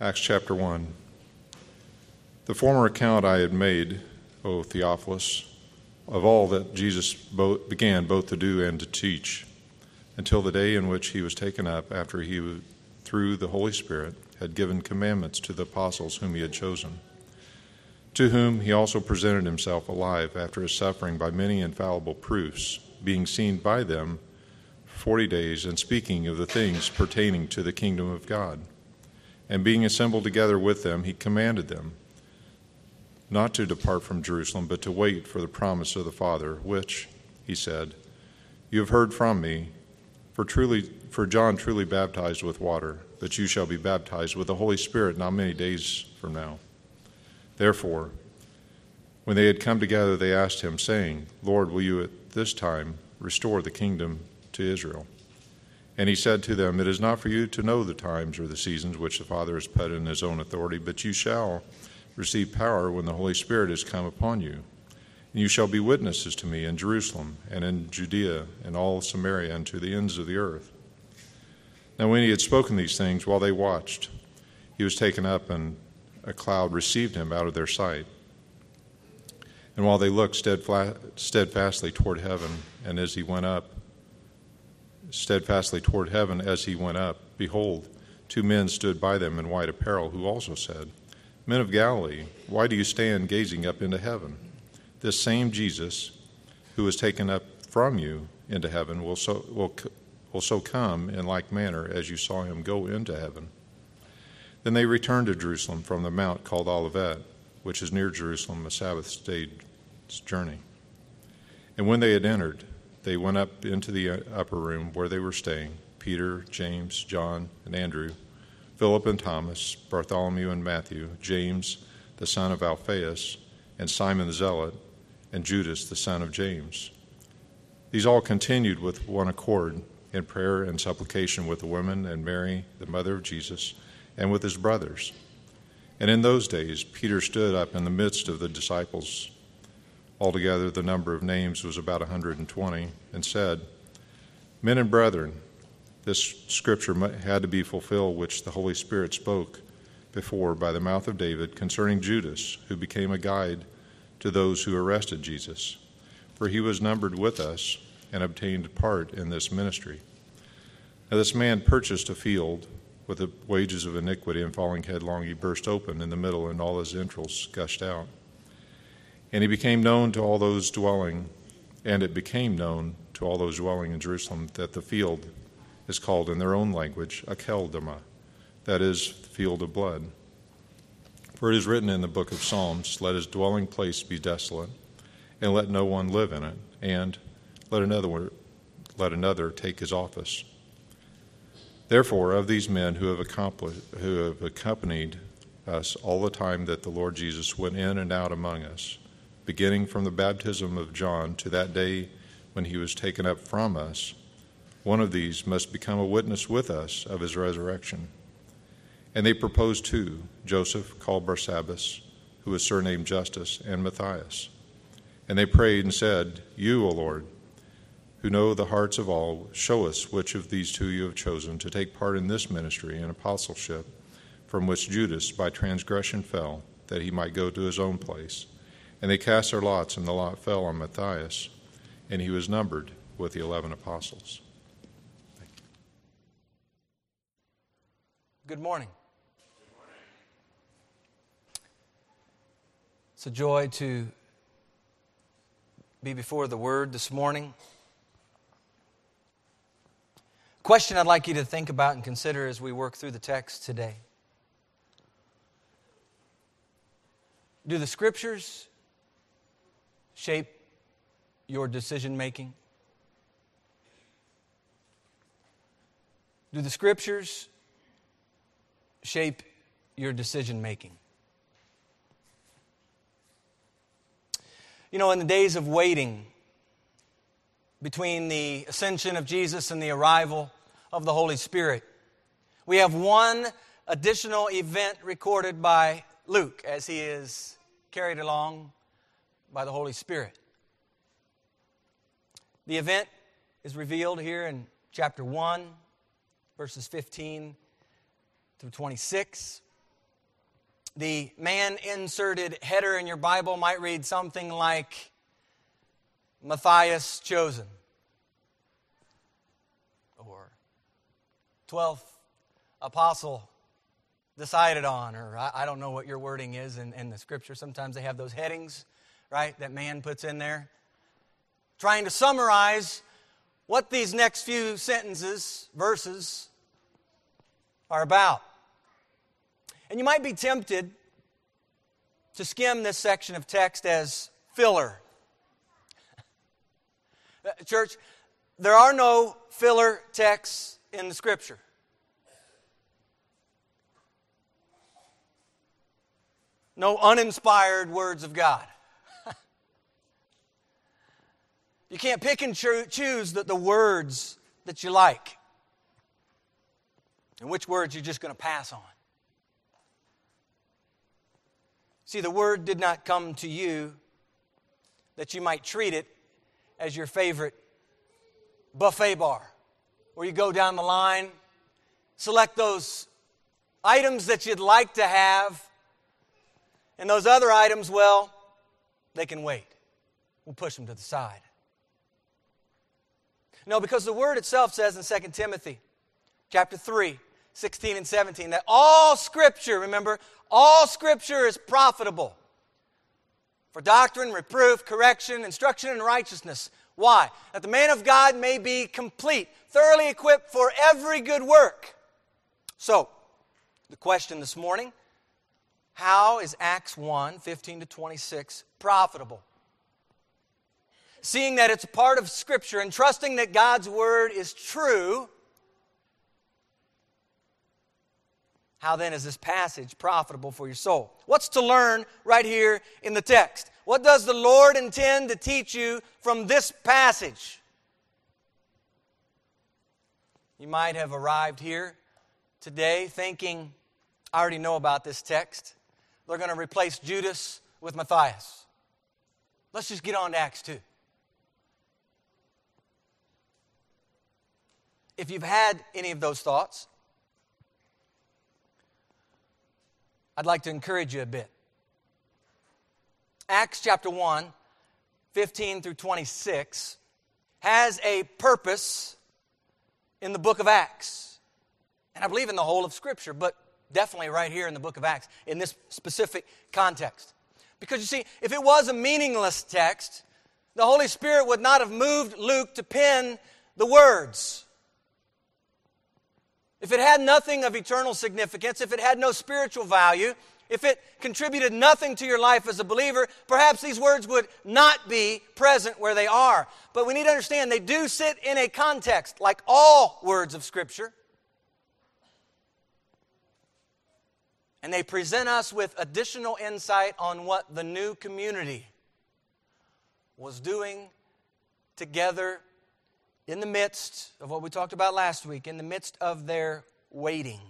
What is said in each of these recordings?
Acts chapter 1. The former account I had made, O Theophilus, of all that Jesus both began both to do and to teach, until the day in which he was taken up, after he, through the Holy Spirit, had given commandments to the apostles whom he had chosen, to whom he also presented himself alive after his suffering by many infallible proofs, being seen by them forty days, and speaking of the things pertaining to the kingdom of God. And being assembled together with them, he commanded them not to depart from Jerusalem, but to wait for the promise of the Father, which, he said, You have heard from me, for truly for John truly baptized with water, but you shall be baptized with the Holy Spirit not many days from now. Therefore, when they had come together, they asked him, saying, Lord, will you at this time restore the kingdom to Israel? And he said to them, It is not for you to know the times or the seasons which the Father has put in his own authority, but you shall receive power when the Holy Spirit has come upon you. And you shall be witnesses to me in Jerusalem and in Judea and all Samaria and to the ends of the earth. Now, when he had spoken these things, while they watched, he was taken up, and a cloud received him out of their sight. And while they looked steadfastly toward heaven, and as he went up, steadfastly toward heaven as he went up, behold, two men stood by them in white apparel, who also said, Men of Galilee, why do you stand gazing up into heaven? This same Jesus, who was taken up from you into heaven, will so, will, will so come in like manner as you saw him go into heaven. Then they returned to Jerusalem from the mount called Olivet, which is near Jerusalem, a Sabbath day's journey. And when they had entered, they went up into the uh, upper room where they were staying Peter, James, John, and Andrew, Philip and Thomas, Bartholomew and Matthew, James, the son of Alphaeus, and Simon the Zealot, and Judas, the son of James. These all continued with one accord in prayer and supplication with the women and Mary, the mother of Jesus, and with his brothers. And in those days, Peter stood up in the midst of the disciples Altogether, the number of names was about 120, and said, Men and brethren, this scripture had to be fulfilled which the Holy Spirit spoke before by the mouth of David concerning Judas, who became a guide to those who arrested Jesus. For he was numbered with us and obtained part in this ministry. Now, this man purchased a field with the wages of iniquity, and falling headlong, he burst open in the middle, and all his entrails gushed out. And he became known to all those dwelling, and it became known to all those dwelling in Jerusalem that the field is called in their own language Akeldama, that is, the field of blood. For it is written in the book of Psalms, Let his dwelling place be desolate, and let no one live in it, and let another, let another take his office. Therefore, of these men who have, accomplished, who have accompanied us all the time that the Lord Jesus went in and out among us, beginning from the baptism of John to that day when he was taken up from us, one of these must become a witness with us of his resurrection. And they proposed two Joseph, called Barsabbas, who was surnamed Justus, and Matthias. And they prayed and said, You, O Lord, who know the hearts of all, show us which of these two you have chosen to take part in this ministry and apostleship, from which Judas by transgression fell, that he might go to his own place. And they cast their lots, and the lot fell on Matthias, and he was numbered with the eleven apostles. Good morning. It's a joy to be before the Word this morning. Question I'd like you to think about and consider as we work through the text today Do the Scriptures shape your decision making? Do the scriptures shape your decision making? You know, in the days of waiting between the ascension of Jesus and the arrival of the Holy Spirit, we have one additional event recorded by Luke as he is carried along by the Holy Spirit. The event is revealed here in chapter 1, verses 15 through 26. The man inserted header in your Bible might read something like Matthias chosen or 12th apostle decided on, or I, I, don't know what your wording is in, in the scripture. Sometimes they have those headings, right, that man puts in there. Trying to summarize what these next few sentences, verses, are about. And you might be tempted to skim this section of text as filler. Uh, church, there are no filler texts in the scripture. No uninspired words of God. You can't pick and choose the, the words that you like and which words you're just going to pass on. See, the word did not come to you that you might treat it as your favorite buffet bar, where you go down the line, select those items that you'd like to have, and those other items, well, they can wait. We'll push them to the side. No, because the word itself says in 2 Timothy chapter 3, 16 and 17 that all scripture, remember, all scripture is profitable for doctrine, reproof, correction, instruction in righteousness. Why? That the man of God may be complete, thoroughly equipped for every good work. So, the question this morning how is Acts 1 15 to 26 profitable? Seeing that it's a part of Scripture and trusting that God's Word is true, how then is this passage profitable for your soul? What's to learn right here in the text? What does the Lord intend to teach you from this passage? You might have arrived here today thinking, I already know about this text. They're going to replace Judas with Matthias. Let's just get on to Acts 2. If you've had any of those thoughts, I'd like to encourage you a bit. Acts chapter 1, 15 through 26, has a purpose in the book of Acts. And I believe in the whole of Scripture, but definitely right here in the book of Acts, in this specific context. Because you see, if it was a meaningless text, the Holy Spirit would not have moved Luke to pen the words. If it had nothing of eternal significance, if it had no spiritual value, if it contributed nothing to your life as a believer, perhaps these words would not be present where they are. But we need to understand they do sit in a context, like all words of Scripture. And they present us with additional insight on what the new community was doing together in the midst of what we talked about last week, in the midst of their waiting.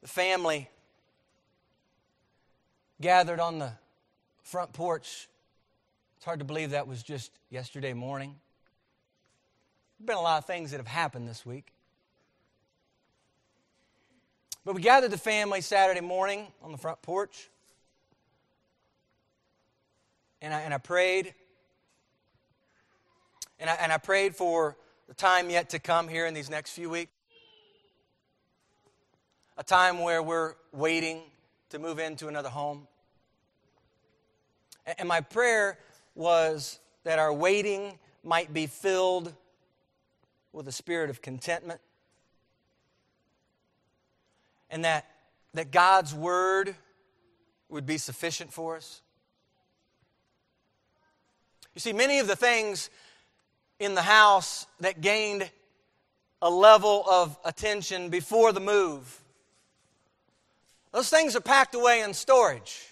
The family gathered on the front porch. It's hard to believe that was just yesterday morning. There have been a lot of things that have happened this week. But we gathered the family Saturday morning on the front porch and I, and I prayed. And I, and I prayed for the time yet to come here in these next few weeks. A time where we're waiting to move into another home. And my prayer was that our waiting might be filled with a spirit of contentment. And that, that God's word would be sufficient for us. You see, many of the things in the house that gained a level of attention before the move, those things are packed away in storage.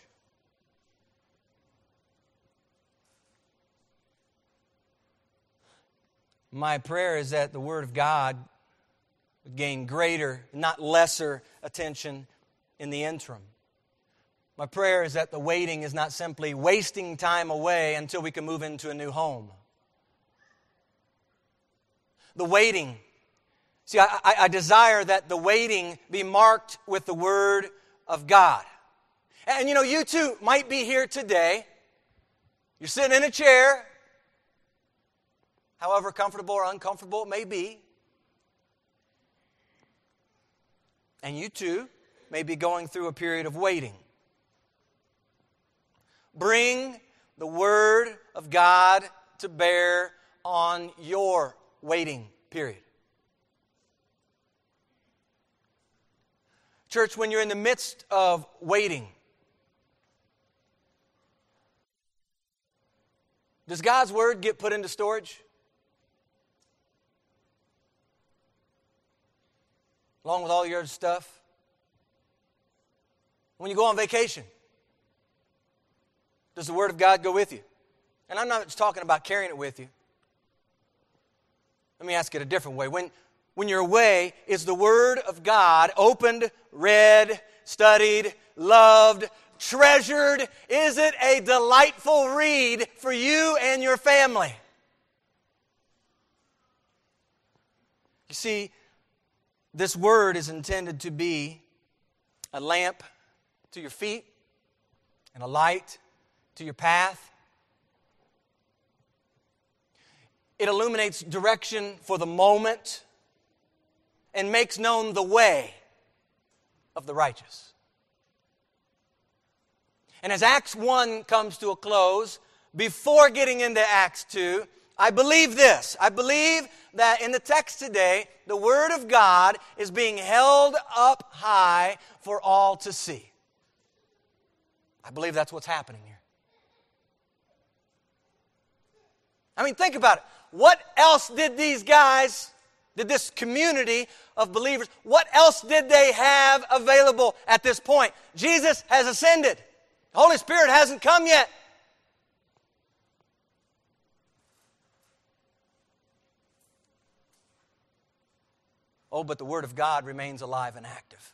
My prayer is that the Word of God would gain greater, not lesser, attention in the interim. My prayer is that the waiting is not simply wasting time away until we can move into a new home. the waiting. See, I, I, I desire that the waiting be marked with the Word of God. And you know, you too might be here today. You're sitting in a chair, however comfortable or uncomfortable it may be. And you too may be going through a period of waiting. Bring the Word of God to bear on your waiting period. Church, when you're in the midst of waiting, does God's Word get put into storage? Along with all your stuff? When you go on vacation, does the Word of God go with you? And I'm not just talking about carrying it with you. Let me ask it a different way. When, when you're away, is the Word of God opened, read, studied, loved, treasured? Is it a delightful read for you and your family? You see, this Word is intended to be a lamp to your feet and a light to your path. It illuminates direction for the moment and makes known the way of the righteous. And as Acts 1 comes to a close, before getting into Acts 2, I believe this. I believe that in the text today, the Word of God is being held up high for all to see. I believe that's what's happening here. I mean, think about it. What else did these guys, did this community of believers, what else did they have available at this point? Jesus has ascended, the Holy Spirit hasn't come yet. Oh, but the Word of God remains alive and active.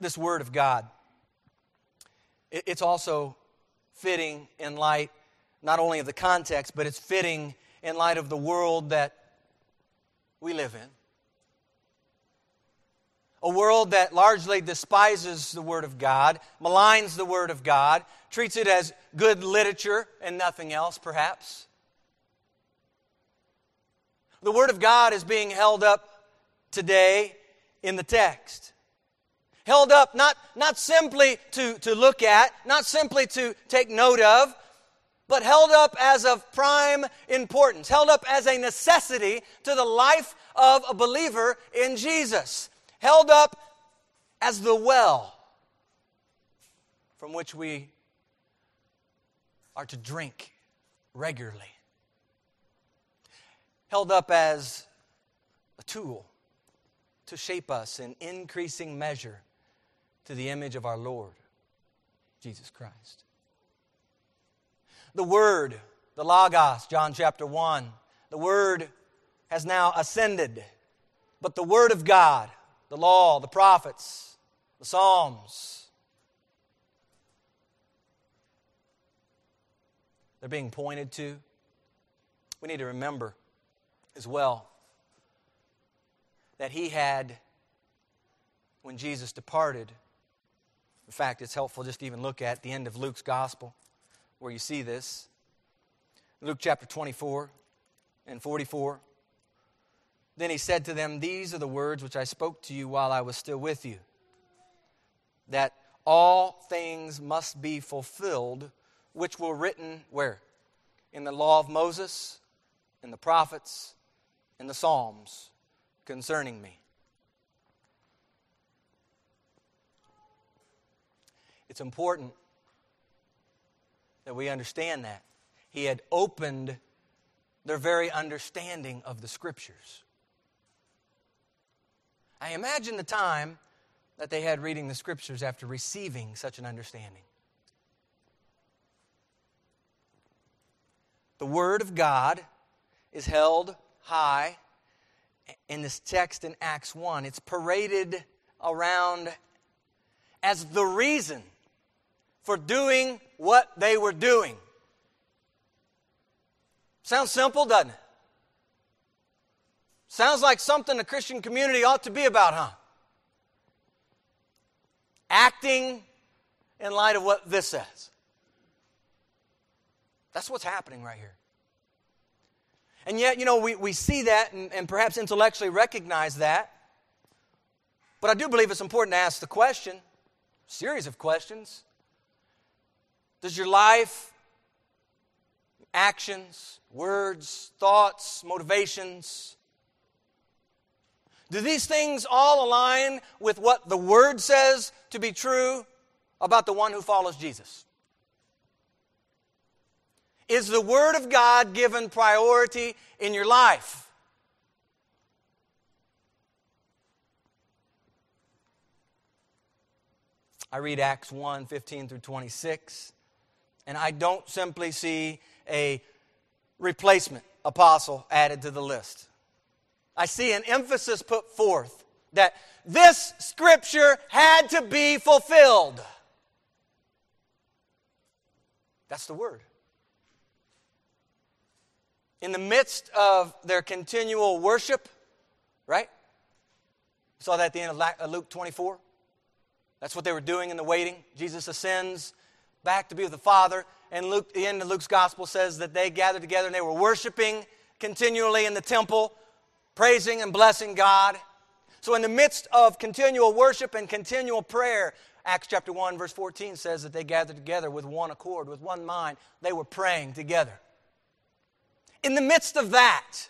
This Word of God, it's also fitting in light not only of the context, but it's fitting in light of the world that we live in. A world that largely despises the Word of God, maligns the Word of God, treats it as good literature and nothing else, perhaps. The Word of God is being held up today in the text held up not, not simply to, to look at, not simply to take note of, but held up as of prime importance, held up as a necessity to the life of a believer in Jesus, held up as the well from which we are to drink regularly, held up as a tool to shape us in increasing measure to the image of our Lord, Jesus Christ. The Word, the Logos, John chapter 1, the Word has now ascended. But the Word of God, the law, the prophets, the Psalms, they're being pointed to. We need to remember as well that He had, when Jesus departed, in fact, it's helpful just to even look at the end of Luke's gospel where you see this. Luke chapter 24 and 44. Then he said to them, These are the words which I spoke to you while I was still with you, that all things must be fulfilled, which were written where? In the law of Moses, in the prophets, in the Psalms concerning me. It's important that we understand that. He had opened their very understanding of the Scriptures. I imagine the time that they had reading the Scriptures after receiving such an understanding. The Word of God is held high in this text in Acts 1. It's paraded around as the reason for doing what they were doing. Sounds simple, doesn't it? Sounds like something the Christian community ought to be about, huh? Acting in light of what this says. That's what's happening right here. And yet, you know, we, we see that and, and perhaps intellectually recognize that. But I do believe it's important to ask the question, series of questions. Does your life, actions, words, thoughts, motivations, do these things all align with what the Word says to be true about the one who follows Jesus? Is the Word of God given priority in your life? I read Acts 1 15 through 26, and I don't simply see a replacement apostle added to the list. I see an emphasis put forth that this scripture had to be fulfilled. That's the word. In the midst of their continual worship, right? We saw that at the end of uh, Luke 24. That's what they were doing in the waiting. Jesus ascends back to be with the Father. And Luke, the end of Luke's gospel says that they gathered together and they were worshiping continually in the temple praising and blessing God. So, in the midst of continual worship and continual prayer, Acts chapter 1, verse 14 says that they gathered together with one accord, with one mind. They were praying together. In the midst of that,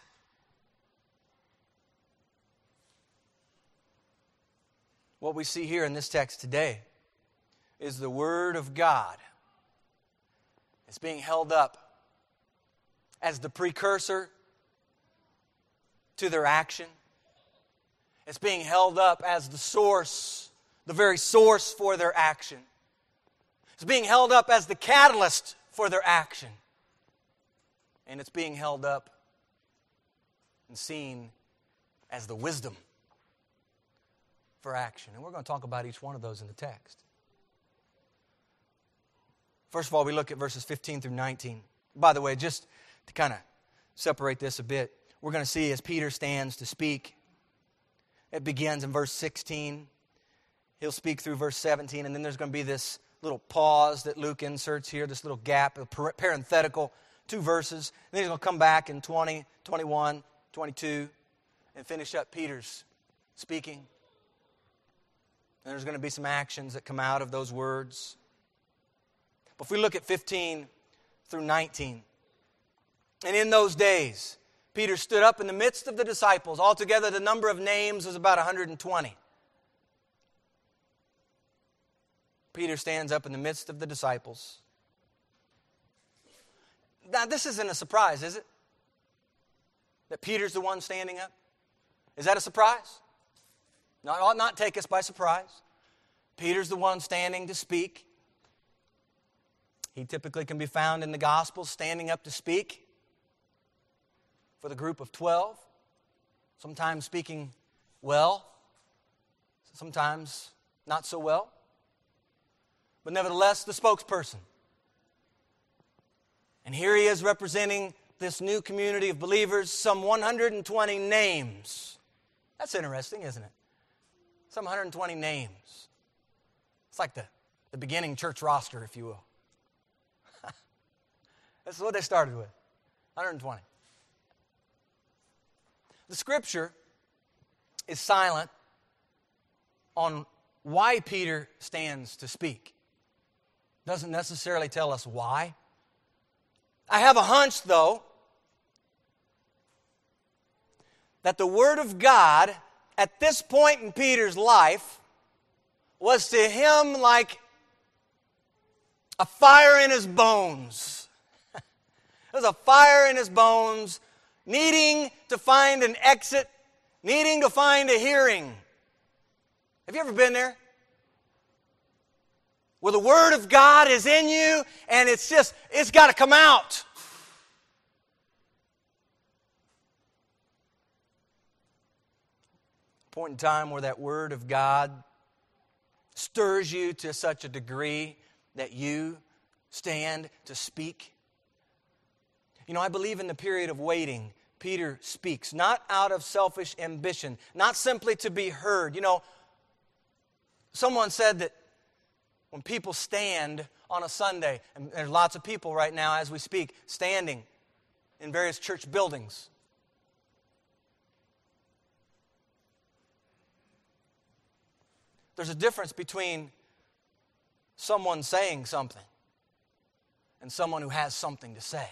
what we see here in this text today is the Word of God. It's being held up as the precursor to their action. It's being held up as the source, the very source for their action. It's being held up as the catalyst for their action. And it's being held up and seen as the wisdom for action. And we're going to talk about each one of those in the text. First of all, we look at verses 15 through 19. By the way, just to kind of separate this a bit, we're going to see as Peter stands to speak. It begins in verse 16. He'll speak through verse 17, and then there's going to be this little pause that Luke inserts here, this little gap, a parenthetical, two verses. And then he's going to come back in 20, 21, 22, and finish up Peter's speaking. And there's going to be some actions that come out of those words. But if we look at 15 through 19, and in those days, Peter stood up in the midst of the disciples. Altogether, the number of names was about 120. Peter stands up in the midst of the disciples. Now, this isn't a surprise, is it? That Peter's the one standing up? Is that a surprise? No, it ought not take us by surprise. Peter's the one standing to speak. He typically can be found in the Gospels standing up to speak for the group of 12, sometimes speaking well, sometimes not so well, but nevertheless, the spokesperson. And here he is representing this new community of believers, some 120 names. That's interesting, isn't it? Some 120 names. It's like the, the beginning church roster, if you will. That's what they started with 120. The scripture is silent on why Peter stands to speak. Doesn't necessarily tell us why. I have a hunch, though, that the Word of God at this point in Peter's life was to him like a fire in his bones. There's a fire in his bones needing to find an exit, needing to find a hearing. Have you ever been there? Where the Word of God is in you and it's just, it's got to come out. Point in time where that Word of God stirs you to such a degree that you stand to speak You know, I believe in the period of waiting. Peter speaks, not out of selfish ambition, not simply to be heard. You know, someone said that when people stand on a Sunday, and there's lots of people right now as we speak standing in various church buildings. There's a difference between someone saying something and someone who has something to say.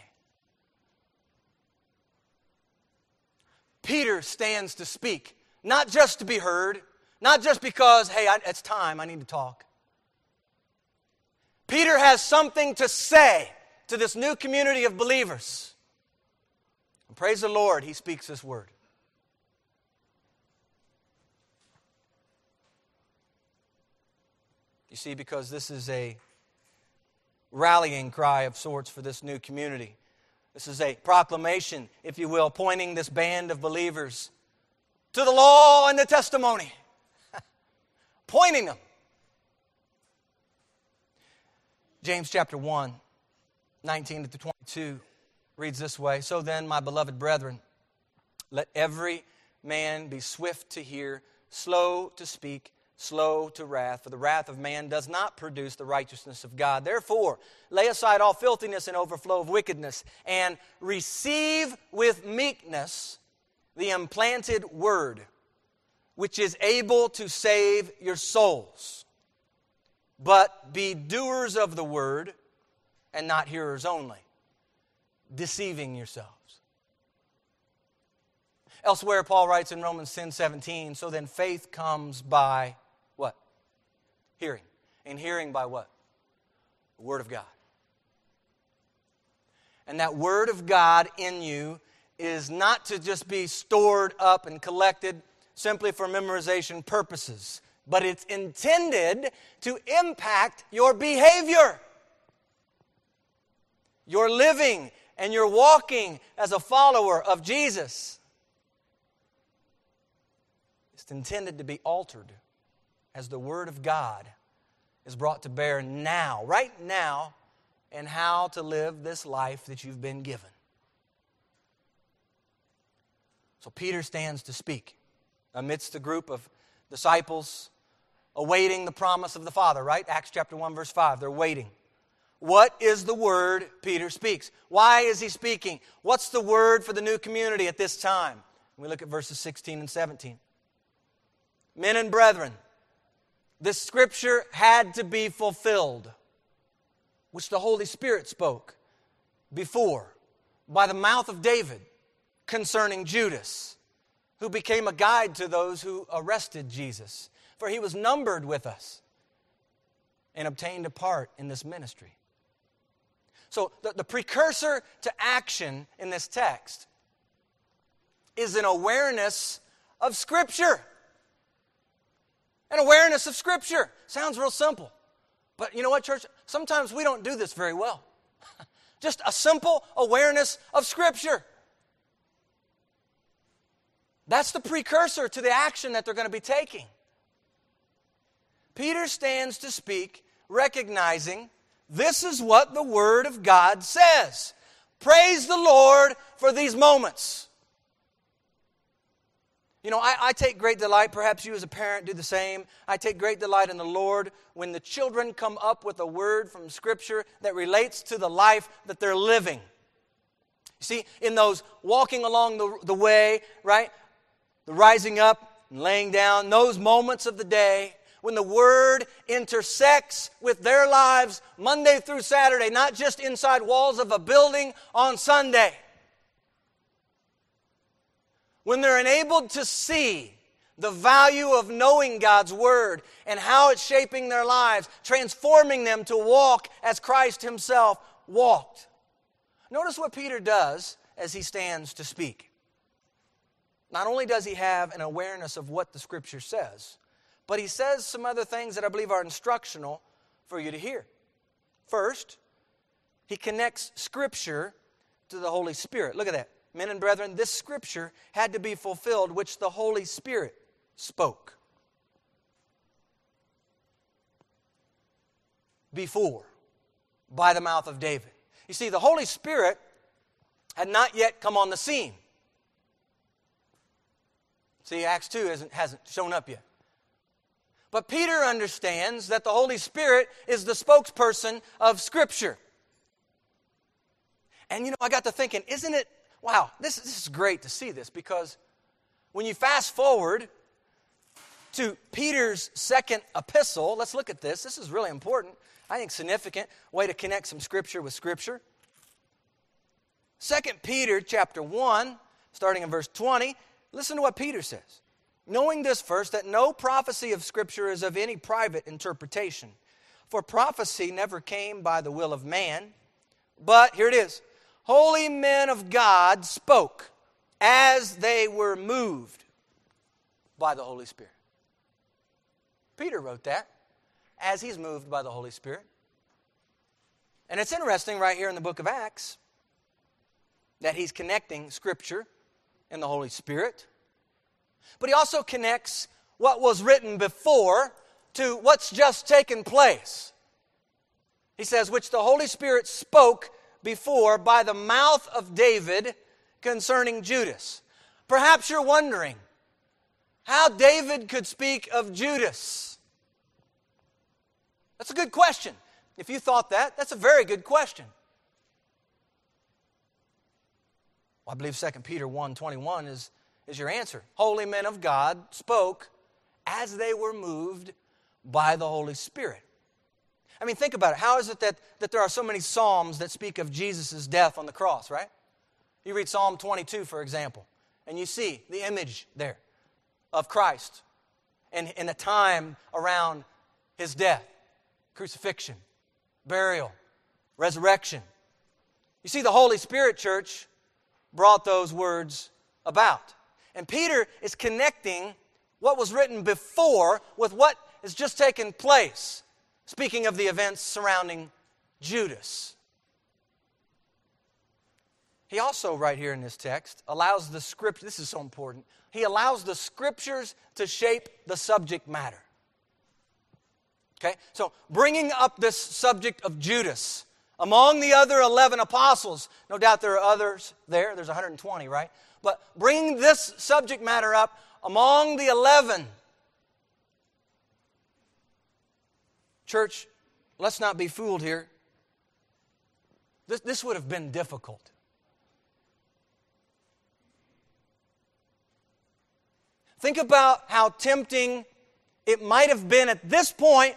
Peter stands to speak, not just to be heard, not just because, hey, I, it's time, I need to talk. Peter has something to say to this new community of believers. And praise the Lord, he speaks this word. You see, because this is a rallying cry of sorts for this new community. This is a proclamation, if you will, pointing this band of believers to the law and the testimony, pointing them. James chapter 1, 19 to 22 reads this way So then, my beloved brethren, let every man be swift to hear, slow to speak slow to wrath, for the wrath of man does not produce the righteousness of God. Therefore, lay aside all filthiness and overflow of wickedness, and receive with meekness the implanted word, which is able to save your souls. But be doers of the word, and not hearers only, deceiving yourselves. Elsewhere, Paul writes in Romans 10 17, so then faith comes by Hearing. And hearing by what? The Word of God. And that Word of God in you is not to just be stored up and collected simply for memorization purposes, but it's intended to impact your behavior. Your living and your walking as a follower of Jesus. It's intended to be altered as the Word of God is brought to bear now, right now, and how to live this life that you've been given. So Peter stands to speak amidst the group of disciples awaiting the promise of the Father, right? Acts chapter 1, verse 5. They're waiting. What is the word Peter speaks? Why is he speaking? What's the word for the new community at this time? We look at verses 16 and 17. Men and brethren, this scripture had to be fulfilled, which the Holy Spirit spoke before by the mouth of David concerning Judas, who became a guide to those who arrested Jesus. For he was numbered with us and obtained a part in this ministry. So, the, the precursor to action in this text is an awareness of Scripture. An awareness of Scripture. Sounds real simple. But you know what, church? Sometimes we don't do this very well. Just a simple awareness of Scripture. That's the precursor to the action that they're going to be taking. Peter stands to speak, recognizing this is what the Word of God says. Praise the Lord for these moments. You know, I, I, take great delight, perhaps you as a parent do the same. I take great delight in the Lord when the children come up with a word from Scripture that relates to the life that they're living. You see, in those walking along the, the way, right? The rising up and laying down, those moments of the day when the Word intersects with their lives Monday through Saturday, not just inside walls of a building on Sunday when they're enabled to see the value of knowing God's Word and how it's shaping their lives, transforming them to walk as Christ Himself walked. Notice what Peter does as he stands to speak. Not only does he have an awareness of what the Scripture says, but he says some other things that I believe are instructional for you to hear. First, he connects Scripture to the Holy Spirit. Look at that men and brethren, this scripture had to be fulfilled, which the Holy Spirit spoke before by the mouth of David. You see, the Holy Spirit had not yet come on the scene. See, Acts 2 hasn't, hasn't shown up yet. But Peter understands that the Holy Spirit is the spokesperson of Scripture. And you know, I got to thinking, isn't it, wow, this, this is great to see this because when you fast forward to Peter's second epistle, let's look at this. This is really important. I think significant way to connect some scripture with scripture. Second Peter chapter 1, starting in verse 20, listen to what Peter says. Knowing this first, that no prophecy of Scripture is of any private interpretation. For prophecy never came by the will of man, but here it is holy men of God spoke as they were moved by the Holy Spirit. Peter wrote that as he's moved by the Holy Spirit. And it's interesting right here in the book of Acts that he's connecting Scripture and the Holy Spirit. But he also connects what was written before to what's just taken place. He says, which the Holy Spirit spoke before by the mouth of David concerning Judas. Perhaps you're wondering how David could speak of Judas. That's a good question. If you thought that, that's a very good question. Well, I believe 2 Peter 1 21 is is your answer. Holy men of God spoke as they were moved by the Holy Spirit. I mean, think about it. How is it that, that there are so many Psalms that speak of Jesus' death on the cross, right? You read Psalm 22, for example, and you see the image there of Christ and in the time around his death, crucifixion, burial, resurrection. You see, the Holy Spirit, church, brought those words about. And Peter is connecting what was written before with what has just taken place. Speaking of the events surrounding Judas. He also, right here in this text, allows the scripture, this is so important, he allows the scriptures to shape the subject matter. Okay? So, bringing up this subject of Judas, among the other 11 apostles, no doubt there are others there, there's 120, right? But bringing this subject matter up among the 11. Church, let's not be fooled here. This, this would have been difficult. Think about how tempting it might have been at this point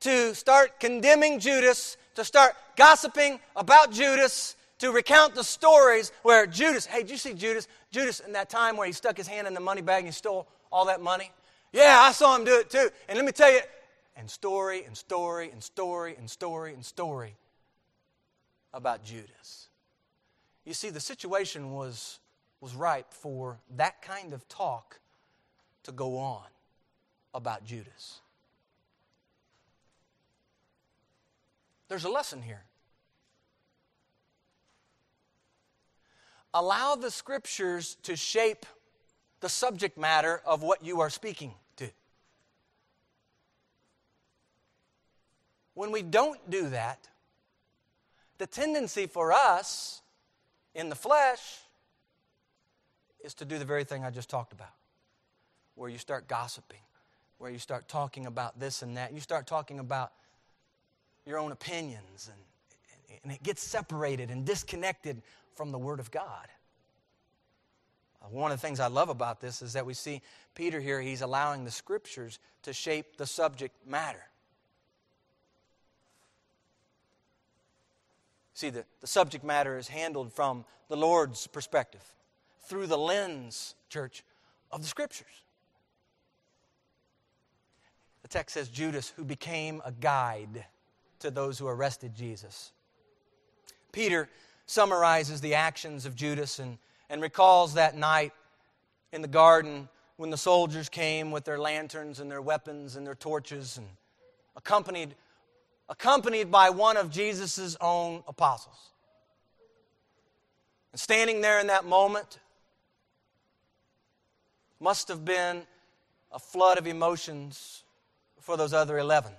to start condemning Judas, to start gossiping about Judas, to recount the stories where Judas, hey, did you see Judas? Judas in that time where he stuck his hand in the money bag and he stole all that money? Yeah, I saw him do it too. And let me tell you, and story and story and story and story and story about Judas. You see, the situation was, was ripe for that kind of talk to go on about Judas. There's a lesson here. allow the scriptures to shape the subject matter of what you are speaking to. When we don't do that, the tendency for us in the flesh is to do the very thing I just talked about, where you start gossiping, where you start talking about this and that. You start talking about your own opinions, and, and it gets separated and disconnected from the Word of God. Uh, one of the things I love about this is that we see Peter here, he's allowing the Scriptures to shape the subject matter. See, the, the subject matter is handled from the Lord's perspective, through the lens, church, of the Scriptures. The text says Judas, who became a guide to those who arrested Jesus. Peter summarizes the actions of Judas and, and recalls that night in the garden when the soldiers came with their lanterns and their weapons and their torches and accompanied, accompanied by one of Jesus' own apostles. And standing there in that moment must have been a flood of emotions for those other 11.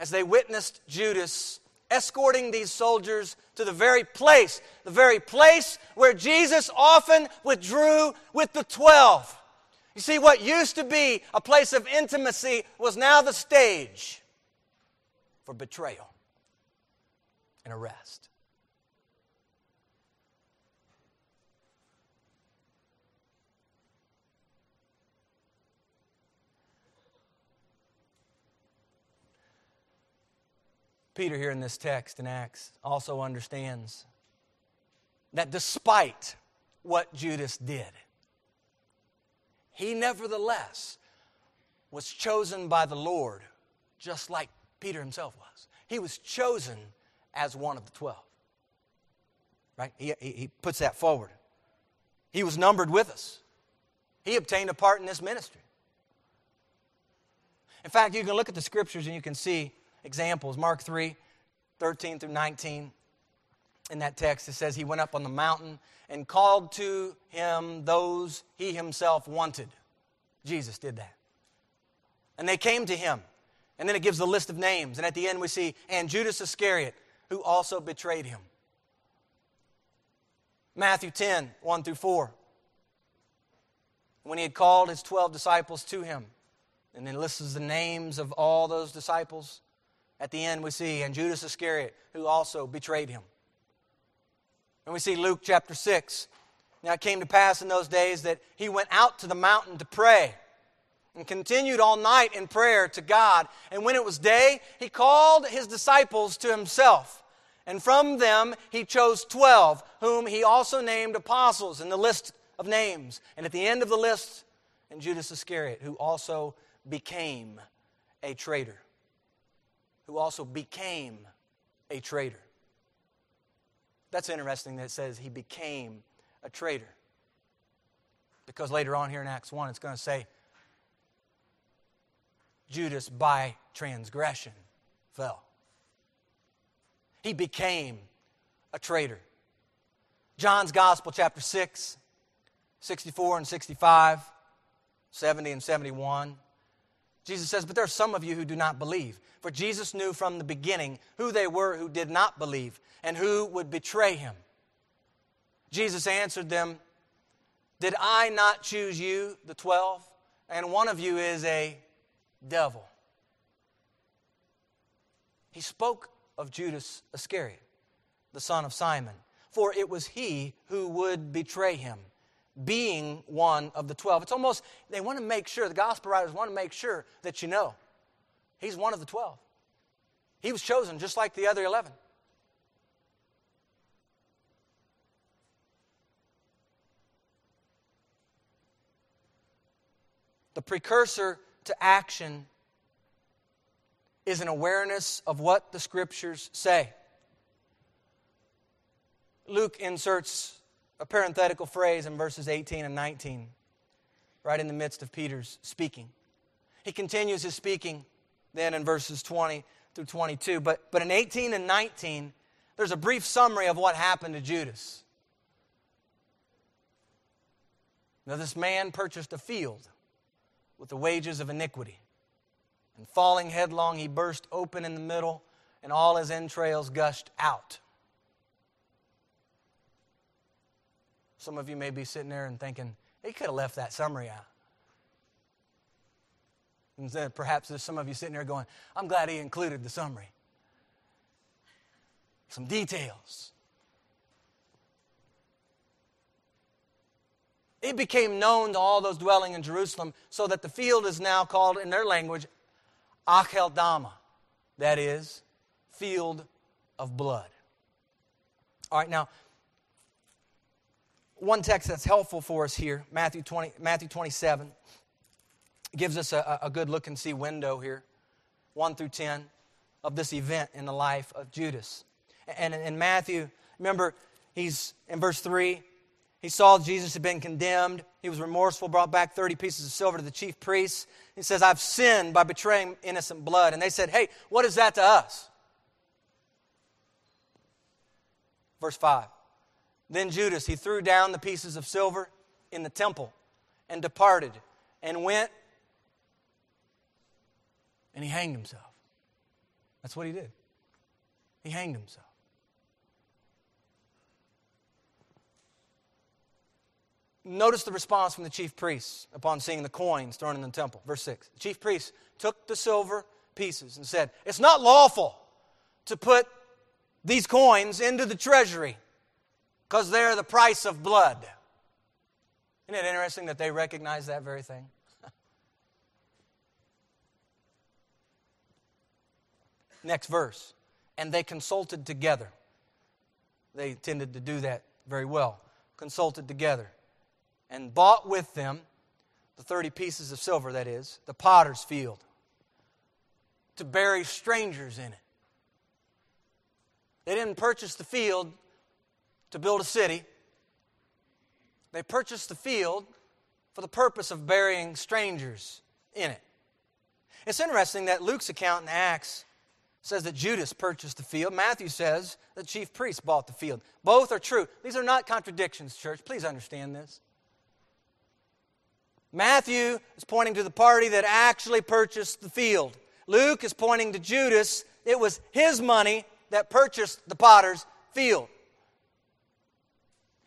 As they witnessed Judas escorting these soldiers to the very place, the very place where Jesus often withdrew with the twelve. You see, what used to be a place of intimacy was now the stage for betrayal and arrest. Peter, here in this text in Acts, also understands that despite what Judas did, he nevertheless was chosen by the Lord, just like Peter himself was. He was chosen as one of the twelve. Right? He, he, he puts that forward. He was numbered with us, he obtained a part in this ministry. In fact, you can look at the scriptures and you can see examples. Mark 3 13 through 19. In that text, it says, He went up on the mountain and called to him those he himself wanted. Jesus did that. And they came to him. And then it gives the list of names. And at the end, we see, and Judas Iscariot, who also betrayed him. Matthew 10, 1 through 4. When he had called his 12 disciples to him, and then lists the names of all those disciples, at the end, we see, and Judas Iscariot, who also betrayed him. And we see Luke chapter 6. Now it came to pass in those days that he went out to the mountain to pray and continued all night in prayer to God. And when it was day, he called his disciples to himself. And from them he chose 12, whom he also named apostles in the list of names. And at the end of the list, and Judas Iscariot, who also became a traitor who also became a traitor. That's interesting that it says he became a traitor. Because later on here in Acts 1, it's going to say Judas, by transgression, fell. He became a traitor. John's Gospel, chapter 6, 64 and 65, 70 and 71. Jesus says, But there are some of you who do not believe. For Jesus knew from the beginning who they were who did not believe and who would betray him. Jesus answered them, Did I not choose you, the twelve? And one of you is a devil. He spoke of Judas Iscariot, the son of Simon, for it was he who would betray him being one of the 12. It's almost, they want to make sure, the gospel writers want to make sure that you know he's one of the 12. He was chosen just like the other 11. The precursor to action is an awareness of what the scriptures say. Luke inserts a parenthetical phrase in verses 18 and 19, right in the midst of Peter's speaking. He continues his speaking then in verses 20 through 22. But, but in 18 and 19, there's a brief summary of what happened to Judas. Now, this man purchased a field with the wages of iniquity. And falling headlong, he burst open in the middle, and all his entrails gushed out. Some of you may be sitting there and thinking, he could have left that summary out. And then perhaps there's some of you sitting there going, I'm glad he included the summary. Some details. It became known to all those dwelling in Jerusalem, so that the field is now called, in their language, Acheldama. That is, field of blood. All right, now, one text that's helpful for us here, Matthew, 20, Matthew 27, gives us a, a good look and see window here, 1 through 10, of this event in the life of Judas. And in Matthew, remember, he's in verse 3, he saw Jesus had been condemned. He was remorseful, brought back 30 pieces of silver to the chief priests. He says, I've sinned by betraying innocent blood. And they said, Hey, what is that to us? Verse 5. Then Judas, he threw down the pieces of silver in the temple and departed and went and he hanged himself. That's what he did. He hanged himself. Notice the response from the chief priests upon seeing the coins thrown in the temple. Verse 6. The chief priests took the silver pieces and said, It's not lawful to put these coins into the treasury because they're the price of blood. Isn't it interesting that they recognize that very thing? Next verse. And they consulted together. They tended to do that very well. Consulted together and bought with them the 30 pieces of silver, that is, the potter's field, to bury strangers in it. They didn't purchase the field to build a city, they purchased the field for the purpose of burying strangers in it. It's interesting that Luke's account in Acts says that Judas purchased the field. Matthew says the chief priest bought the field. Both are true. These are not contradictions, church. Please understand this. Matthew is pointing to the party that actually purchased the field. Luke is pointing to Judas. It was his money that purchased the potter's field.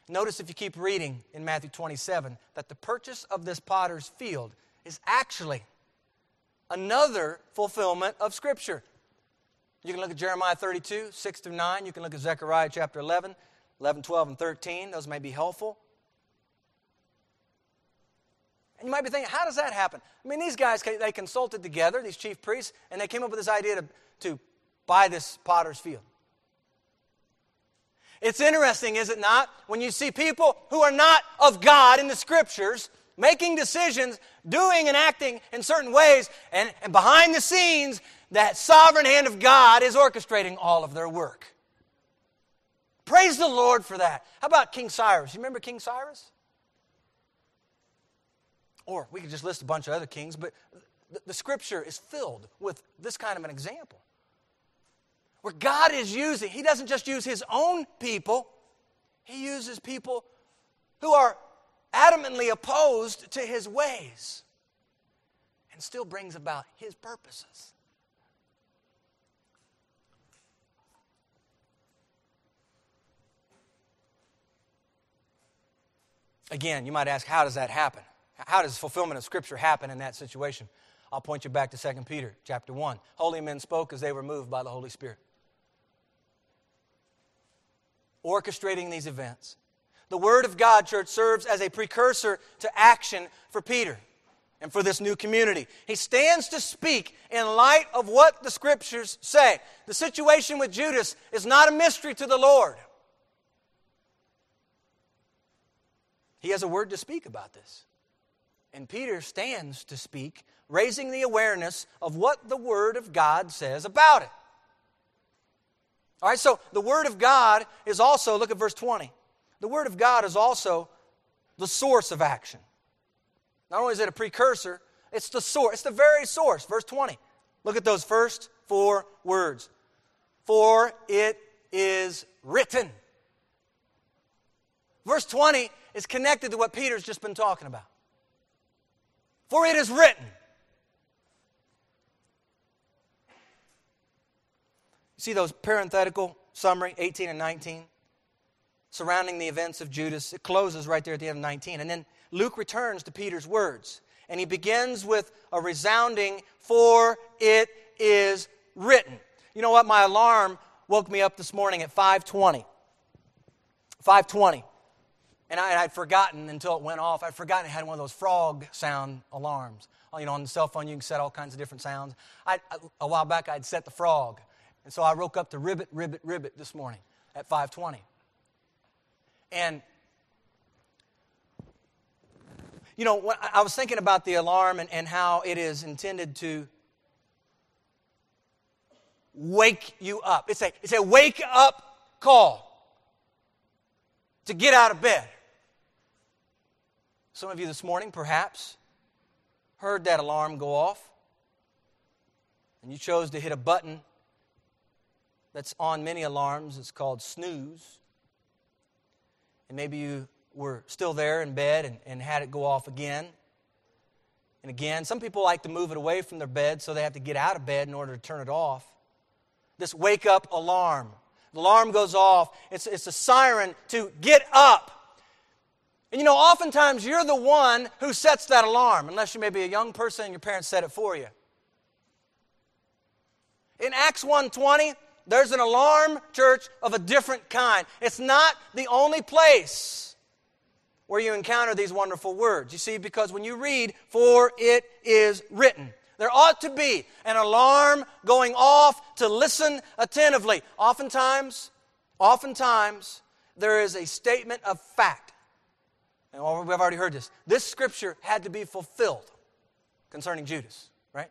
Notice if you keep reading in Matthew 27 that the purchase of this potter's field is actually another fulfillment of Scripture. You can look at Jeremiah 32, 6 through 9. You can look at Zechariah chapter 11, 11, 12, and 13. Those may be helpful. And you might be thinking, how does that happen? I mean, these guys, they consulted together, these chief priests, and they came up with this idea to, to buy this potter's field. It's interesting, is it not, when you see people who are not of God in the scriptures making decisions, doing and acting in certain ways, and, and behind the scenes, that sovereign hand of God is orchestrating all of their work. Praise the Lord for that. How about King Cyrus? You remember King Cyrus? Or we could just list a bunch of other kings, but the, scripture is filled with this kind of an example. Where God is using, He doesn't just use His own people, He uses people who are adamantly opposed to His ways and still brings about His purposes. Again, you might ask, how does that happen? How does fulfillment of Scripture happen in that situation? I'll point you back to 2 Peter chapter 1. Holy men spoke as they were moved by the Holy Spirit. Orchestrating these events. The Word of God, church, serves as a precursor to action for Peter and for this new community. He stands to speak in light of what the Scriptures say. The situation with Judas is not a mystery to the Lord. He has a word to speak about this. And Peter stands to speak, raising the awareness of what the Word of God says about it. All right, so the Word of God is also, look at verse 20. The Word of God is also the source of action. Not only is it a precursor, it's the source, it's the very source. Verse 20. Look at those first four words. For it is written. Verse 20 is connected to what Peter's just been talking about. For it is written. See those parenthetical summary, 18 and 19, surrounding the events of Judas. It closes right there at the end of 19. And then Luke returns to Peter's words. And he begins with a resounding, For it is written. You know what? My alarm woke me up this morning at 520. 520. And I had forgotten until it went off. I'd forgotten it had one of those frog sound alarms. Oh, you know, on the cell phone, you can set all kinds of different sounds. A while back, I'd set the frog. And so I woke up to ribbit, ribbit, ribbit this morning at 520. And, you know, I was thinking about the alarm and, and how it is intended to wake you up. It's a, it's a wake up call to get out of bed. Some of you this morning, perhaps, heard that alarm go off, and you chose to hit a button that's on many alarms. It's called snooze. And maybe you were still there in bed and, and had it go off again and again. Some people like to move it away from their bed so they have to get out of bed in order to turn it off. this wake up alarm. The alarm goes off. It's, it's a siren to get up. And you know, oftentimes you're the one who sets that alarm, unless you may be a young person and your parents set it for you. In Acts 1:20, there's an alarm church of a different kind. It's not the only place where you encounter these wonderful words. You see, because when you read, for it is written, there ought to be an alarm going off to listen attentively. Oftentimes, oftentimes, there is a statement of fact. And we've already heard this. This scripture had to be fulfilled concerning Judas right?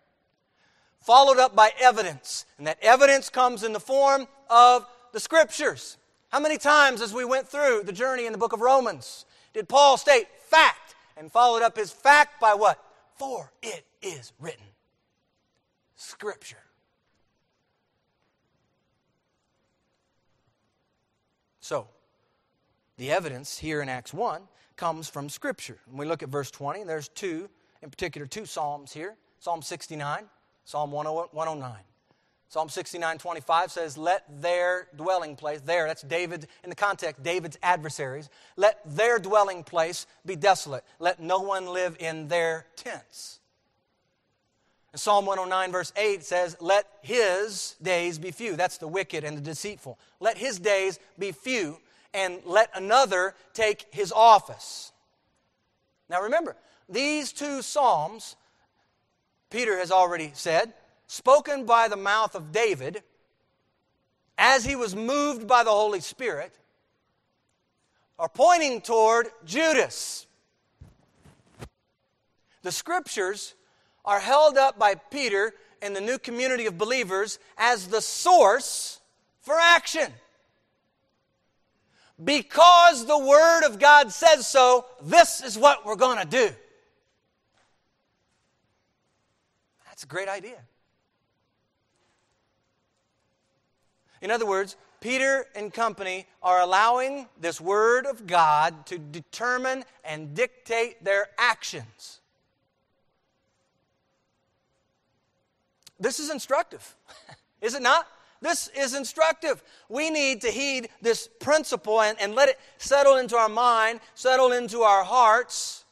followed up by evidence. And that evidence comes in the form of the scriptures. How many times, as we went through the journey in the book of Romans, did Paul state fact and followed up his fact by what? For it is written. Scripture. So, the evidence here in Acts 1 comes from Scripture. When we look at verse 20, there's two, in particular, two Psalms here Psalm 69 Psalm 109. Psalm 69, 25 says, Let their dwelling place, there, that's David, in the context, David's adversaries, let their dwelling place be desolate. Let no one live in their tents. And Psalm 109, verse 8 says, Let his days be few. That's the wicked and the deceitful. Let his days be few, and let another take his office. Now remember, these two Psalms Peter has already said, spoken by the mouth of David as he was moved by the Holy Spirit, are pointing toward Judas. The scriptures are held up by Peter and the new community of believers as the source for action. Because the Word of God says so, this is what we're going to do. That's a great idea. In other words, Peter and company are allowing this Word of God to determine and dictate their actions. This is instructive, is it not? This is instructive. We need to heed this principle and, and let it settle into our mind, settle into our hearts.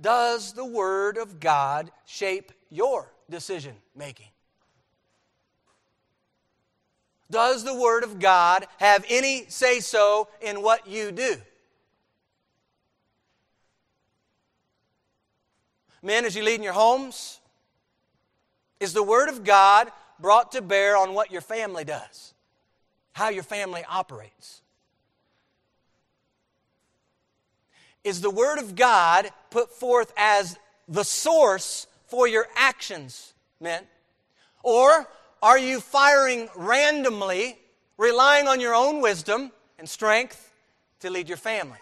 Does the Word of God shape your decision making? Does the Word of God have any say so in what you do? Men, as you lead in your homes, is the Word of God brought to bear on what your family does, how your family operates? Is the Word of God put forth as the source for your actions, men? Or are you firing randomly, relying on your own wisdom and strength to lead your family?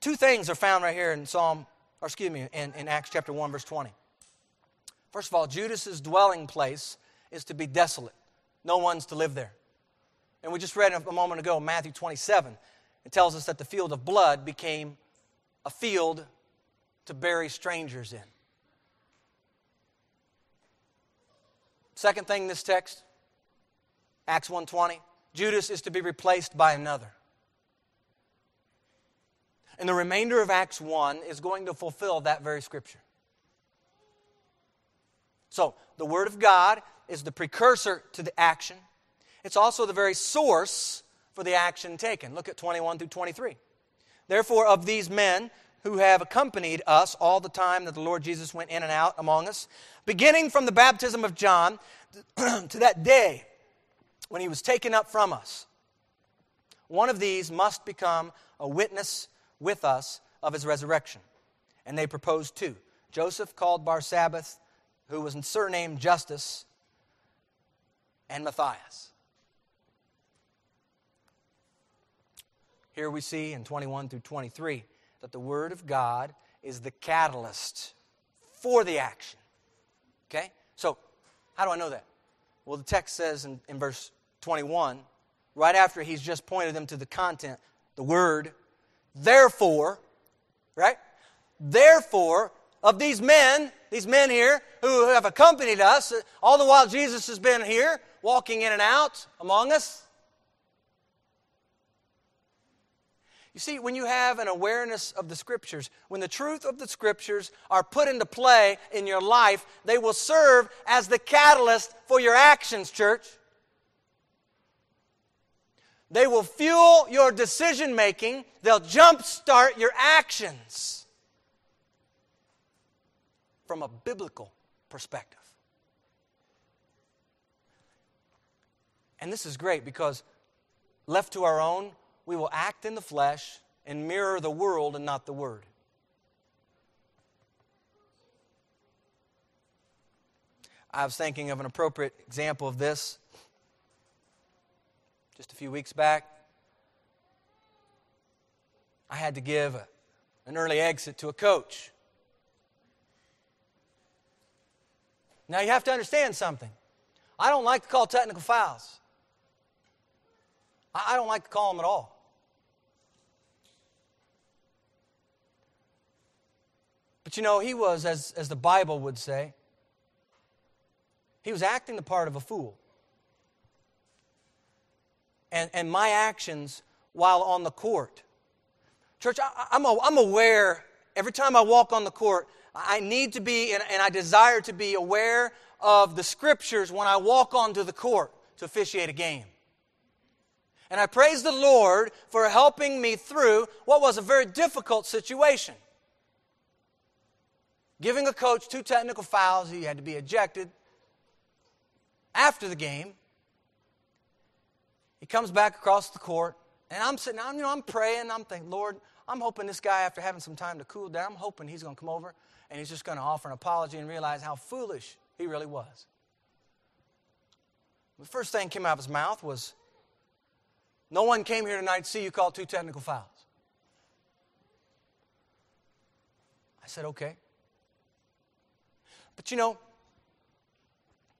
Two things are found right here in Psalm, or excuse me, in, in Acts chapter 1, verse 20. First of all, Judas's dwelling place is to be desolate. No one's to live there. And we just read a moment ago, Matthew 27. It tells us that the field of blood became a field to bury strangers in. Second thing in this text, Acts 1:20, Judas is to be replaced by another. And the remainder of Acts 1 is going to fulfill that very scripture. So, the Word of God is the precursor to the action. It's also the very source for the action taken. Look at 21 through 23. Therefore, of these men who have accompanied us all the time that the Lord Jesus went in and out among us, beginning from the baptism of John to that day when he was taken up from us. One of these must become a witness with us of his resurrection. And they proposed two Joseph, called Barsabas, who was surnamed Justus, and Matthias. Here we see in 21 through 23 that the Word of God is the catalyst for the action. Okay? So, how do I know that? Well, the text says in, in verse 21, right after he's just pointed them to the content, the Word, therefore, right? Therefore, of these men, these men here who have accompanied us, all the while Jesus has been here, walking in and out among us. You see, when you have an awareness of the Scriptures, when the truth of the Scriptures are put into play in your life, they will serve as the catalyst for your actions, church. They will fuel your decision making, they'll jumpstart your actions from a biblical perspective. And this is great because left to our own, we will act in the flesh and mirror the world and not the Word. I was thinking of an appropriate example of this just a few weeks back. I had to give a, an early exit to a coach. Now, you have to understand something. I don't like to call technical fouls. I don't like to call them at all. But you know, he was, as, as the Bible would say, he was acting the part of a fool. And, and my actions while on the court. Church, I, I'm, a, I'm aware every time I walk on the court, I need to be and, I desire to be aware of the scriptures when I walk onto the court to officiate a game. And I praise the Lord for helping me through what was a very difficult situation giving a coach two technical fouls. He had to be ejected after the game. He comes back across the court, and I'm sitting, I'm, you know, I'm praying. I'm thinking, Lord, I'm hoping this guy, after having some time to cool down, I'm hoping he's going to come over and he's just going to offer an apology and realize how foolish he really was. The first thing came out of his mouth was, No one came here tonight to see you call two technical fouls. I said, Okay. But you know,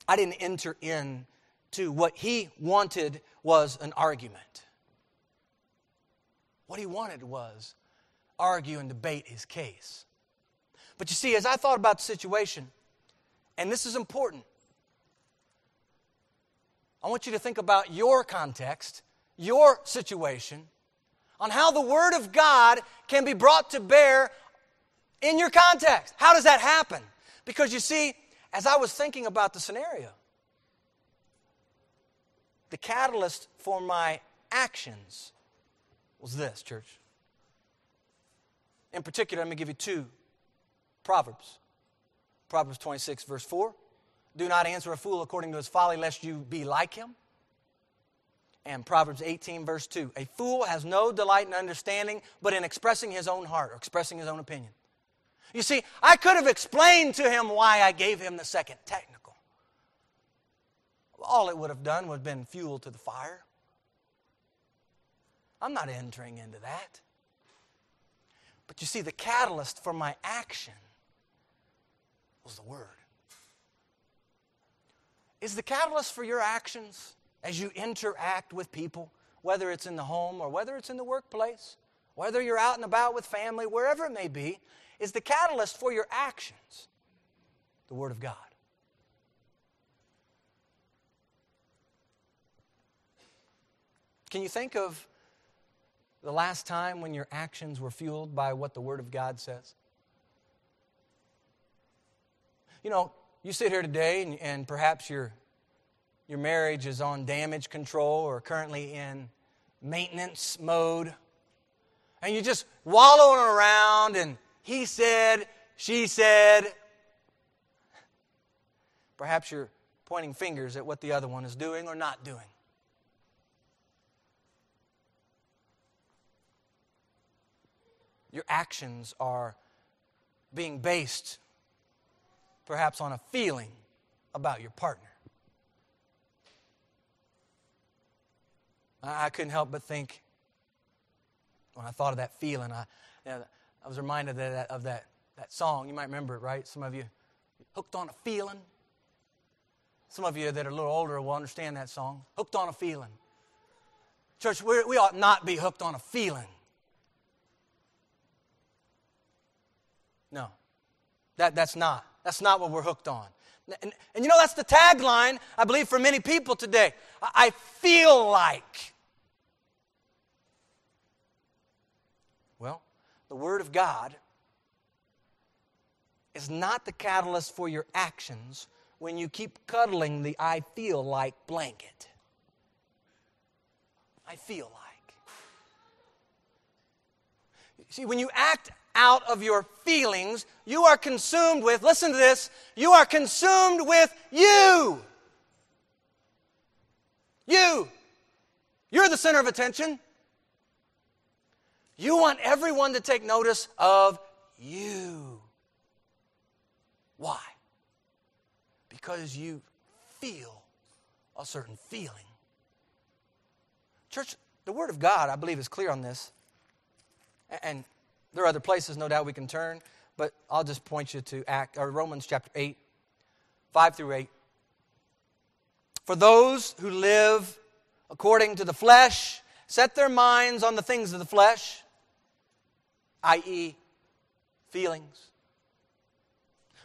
I didn't enter in to what he wanted was an argument. What he wanted was argue and debate his case. But you see, as I thought about the situation, and this is important, I want you to think about your context, your situation, on how the Word of God can be brought to bear in your context. How does that happen? Because you see, as I was thinking about the scenario, the catalyst for my actions was this, church. In particular, let me give you two Proverbs. Proverbs 26, verse 4. Do not answer a fool according to his folly, lest you be like him. And Proverbs 18, verse 2. A fool has no delight in understanding, but in expressing his own heart or expressing his own opinion. You see, I could have explained to him why I gave him the second technical. All it would have done would have been fuel to the fire. I'm not entering into that. But you see, the catalyst for my action was the Word. Is the catalyst for your actions as you interact with people, whether it's in the home or whether it's in the workplace, whether you're out and about with family, wherever it may be, is the catalyst for your actions the Word of God. Can you think of the last time when your actions were fueled by what the Word of God says? You know, you sit here today and, and perhaps your, your marriage is on damage control or currently in maintenance mode, and you're just wallowing around and he said, she said. Perhaps you're pointing fingers at what the other one is doing or not doing. Your actions are being based perhaps on a feeling about your partner. I couldn't help but think when I thought of that feeling. I, you know, I was reminded of that, of that, that song. You might remember it, right? Some of you, Hooked on a Feeling. Some of you that are a little older will understand that song. Hooked on a Feeling. Church, we we ought not be hooked on a feeling. No. That, that's not. That's not what we're hooked on. And, and you know, that's the tagline, I believe, for many people today. I, I feel like. Well, the Word of God is not the catalyst for your actions when you keep cuddling the I feel like blanket. I feel like. See, when you act out of your feelings, you are consumed with, listen to this, you are consumed with you. You. You're the center of attention. You want everyone to take notice of you. Why? Because you feel a certain feeling. Church, the Word of God, I believe, is clear on this. And there are other places, no doubt, we can turn, but I'll just point you to Act, or Romans chapter 8, 5 through 8. For those who live according to the flesh set their minds on the things of the flesh, i.e., feelings.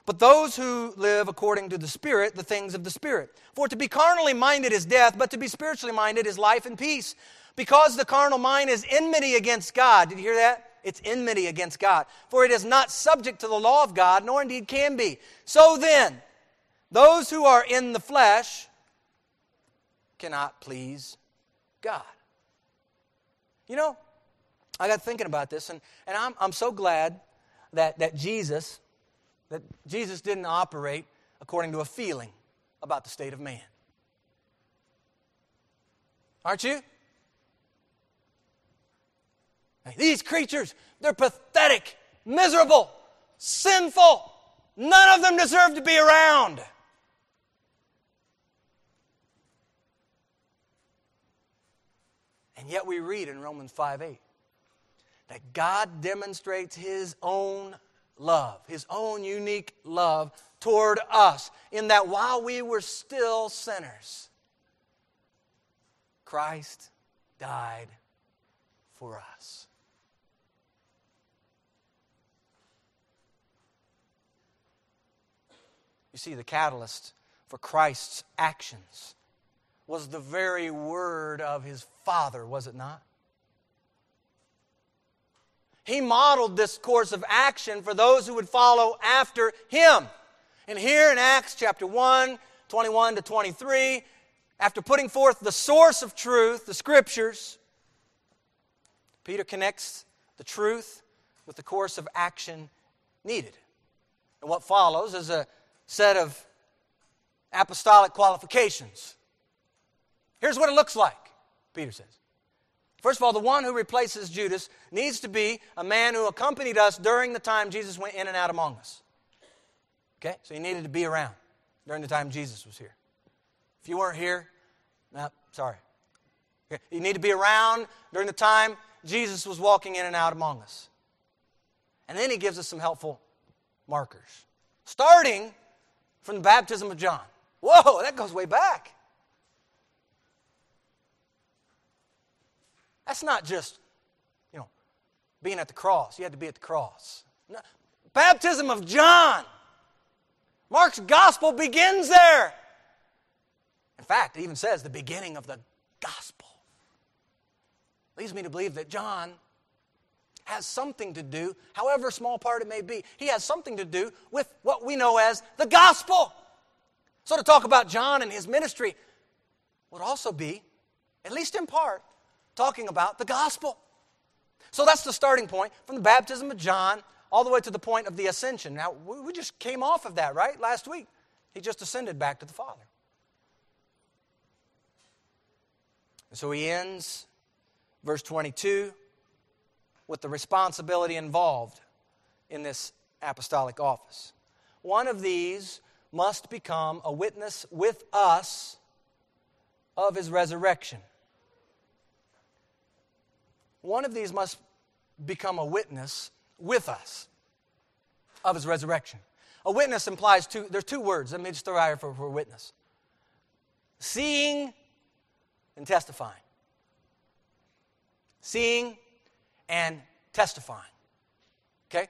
But those who live according to the Spirit, the things of the Spirit. For to be carnally minded is death, but to be spiritually minded is life and peace. Because the carnal mind is enmity against God. Did you hear that? It's enmity against God. For it is not subject to the law of God, nor indeed can be. So then, those who are in the flesh cannot please God. You know, I got thinking about this, and, and I'm, I'm so glad that, that Jesus, that Jesus didn't operate according to a feeling about the state of man. Aren't you? These creatures, they're pathetic, miserable, sinful. None of them deserve to be around. And yet we read in Romans 5 8 that God demonstrates His own love, His own unique love toward us, in that while we were still sinners, Christ died for us. You see, the catalyst for Christ's actions was the very word of his Father, was it not? He modeled this course of action for those who would follow after him. And here in Acts chapter 1, 21 to 23, after putting forth the source of truth, the scriptures, Peter connects the truth with the course of action needed. And what follows is a set of apostolic qualifications. Here's what it looks like, Peter says. First of all, the one who replaces Judas needs to be a man who accompanied us during the time Jesus went in and out among us. Okay? So he needed to be around during the time Jesus was here. If you weren't here, no, sorry. Okay? You need to be around during the time Jesus was walking in and out among us. And then he gives us some helpful markers. Starting from the baptism of John. Whoa, that goes way back. That's not just, you know, being at the cross. You had to be at the cross. No. Baptism of John. Mark's gospel begins there. In fact, it even says the beginning of the gospel. Leads me to believe that John has something to do, however small part it may be, he has something to do with what we know as the gospel. So to talk about John and his ministry would also be, at least in part, talking about the gospel. So that's the starting point from the baptism of John all the way to the point of the ascension. Now, we just came off of that, right? Last week. He just ascended back to the Father. And so he ends verse 22 with the responsibility involved in this apostolic office. One of these must become a witness with us of his resurrection. One of these must become a witness with us of his resurrection. A witness implies two, there's two words. Let me just throw out here for, for witness seeing and testifying. Seeing and testifying. Okay?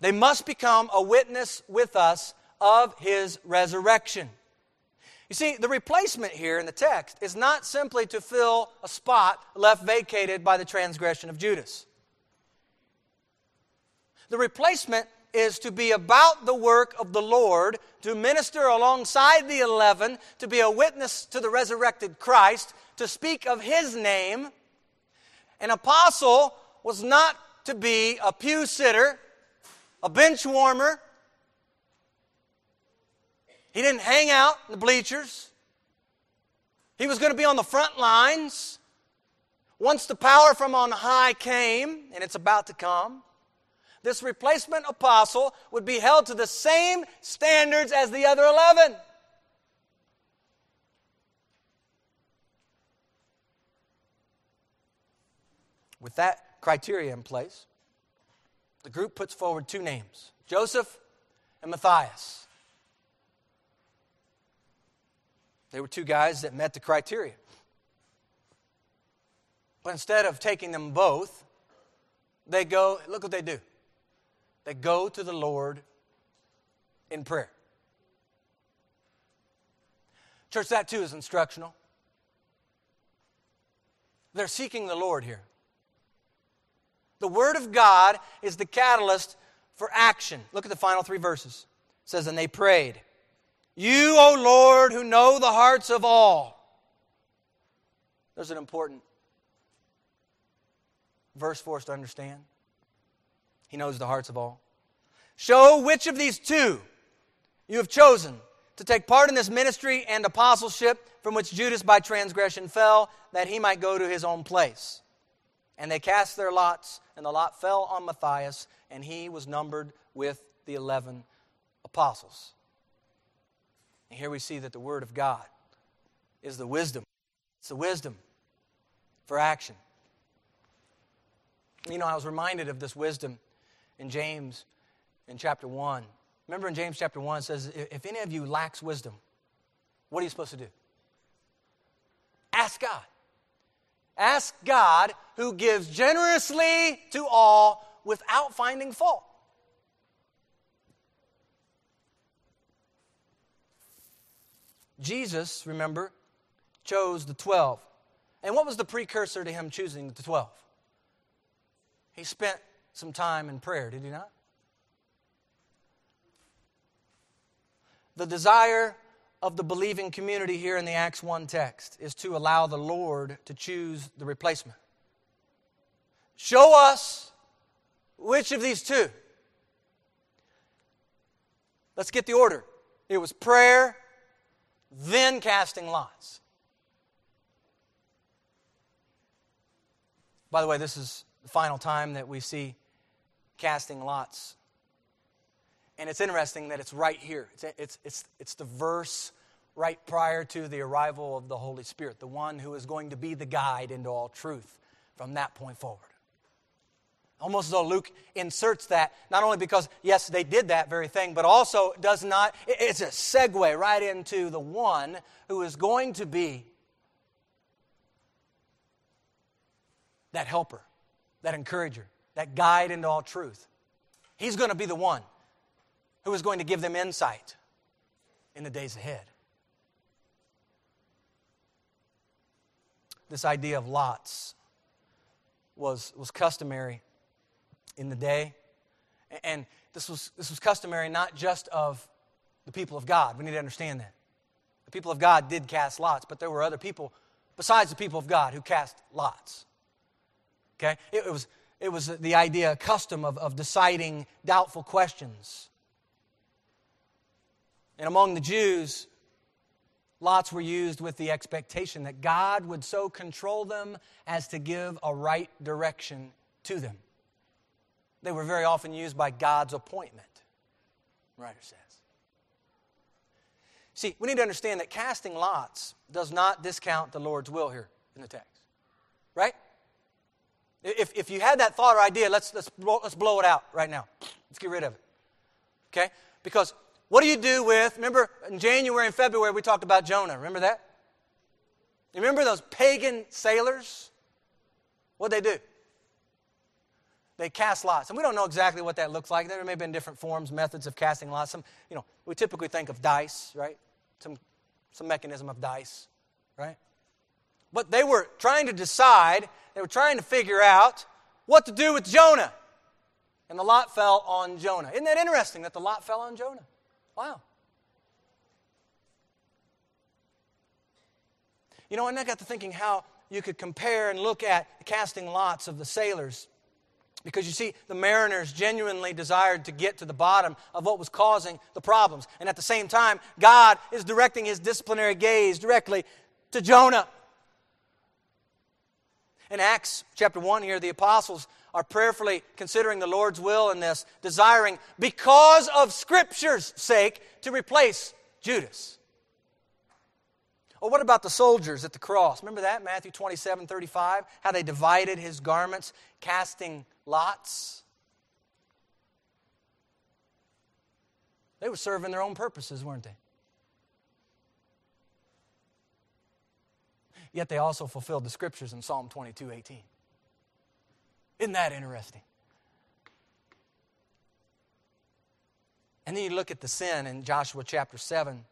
They must become a witness with us of his resurrection. You see, the replacement here in the text is not simply to fill a spot left vacated by the transgression of Judas. The replacement is to be about the work of the Lord, to minister alongside the eleven, to be a witness to the resurrected Christ, to speak of his name. An apostle was not to be a pew sitter, a bench warmer. He didn't hang out in the bleachers. He was going to be on the front lines. Once the power from on high came, and it's about to come, this replacement apostle would be held to the same standards as the other 11. With that criteria in place, the group puts forward two names Joseph and Matthias. They were two guys that met the criteria. But instead of taking them both, they go, look what they do They go to the Lord in prayer. Church, that too is instructional. They're seeking the Lord here. The Word of God is the catalyst for action. Look at the final three verses. It says, And they prayed, You, O Lord, who know the hearts of all. There's an important verse for us to understand. He knows the hearts of all. Show which of these two you have chosen to take part in this ministry and apostleship from which Judas by transgression fell, that he might go to his own place. And they cast their lots, and the lot fell on Matthias, and he was numbered with the eleven apostles. And here we see that the Word of God is the wisdom. It's the wisdom for action. You know, I was reminded of this wisdom in James in chapter 1. Remember in James chapter 1 it says, If any of you lacks wisdom, what are you supposed to do? Ask God. Ask God who gives generously to all without finding fault. Jesus, remember, chose the 12. And what was the precursor to him choosing the 12? He spent some time in prayer, did he not? The desire of the believing community here in the Acts 1 text is to allow the Lord to choose the replacement. Show us which of these two. Let's get the order. It was prayer, then casting lots. By the way, this is the final time that we see casting lots. And it's interesting that it's right here. It's, it's, it's, it's the verse right prior to the arrival of the Holy Spirit, the one who is going to be the guide into all truth from that point forward. Almost as though Luke inserts that, not only because, yes, they did that very thing, but also does not, it's a segue right into the one who is going to be that helper, that encourager, that guide into all truth. He's going to be the one who is going to give them insight in the days ahead. This idea of lots was, was customary in the day. And this was, this was customary not just of the people of God. We need to understand that. The people of God did cast lots, but there were other people besides the people of God who cast lots. Okay? It, was, it was the idea, custom of, of deciding doubtful questions. And among the Jews, lots were used with the expectation that God would so control them as to give a right direction to them. They were very often used by God's appointment, writer says. See, we need to understand that casting lots does not discount the Lord's will here in the text. Right? If, if you had that thought or idea, let's, let's, blow, let's blow it out right now. Let's get rid of it. Okay? Because what do you do with, remember in January and February we talked about Jonah. Remember that? You remember those pagan sailors? What'd they do? they cast lots. And we don't know exactly what that looks like. There may have been different forms, methods of casting lots. Some, you know, we typically think of dice, right? Some, some mechanism of dice, right? But they were trying to decide, they were trying to figure out what to do with Jonah. And the lot fell on Jonah. Isn't that interesting that the lot fell on Jonah? Wow. You know, and I got to thinking how you could compare and look at casting lots of the sailors. Because you see, the mariners genuinely desired to get to the bottom of what was causing the problems. And at the same time, God is directing his disciplinary gaze directly to Jonah. In Acts chapter 1 here, the apostles are prayerfully considering the Lord's will in this, desiring, because of Scripture's sake, to replace Judas. Well, what about the soldiers at the cross? Remember that, Matthew 27 35? How they divided his garments, casting lots? They were serving their own purposes, weren't they? Yet they also fulfilled the scriptures in Psalm 22 18. Isn't that interesting? And then you look at the sin in Joshua chapter 7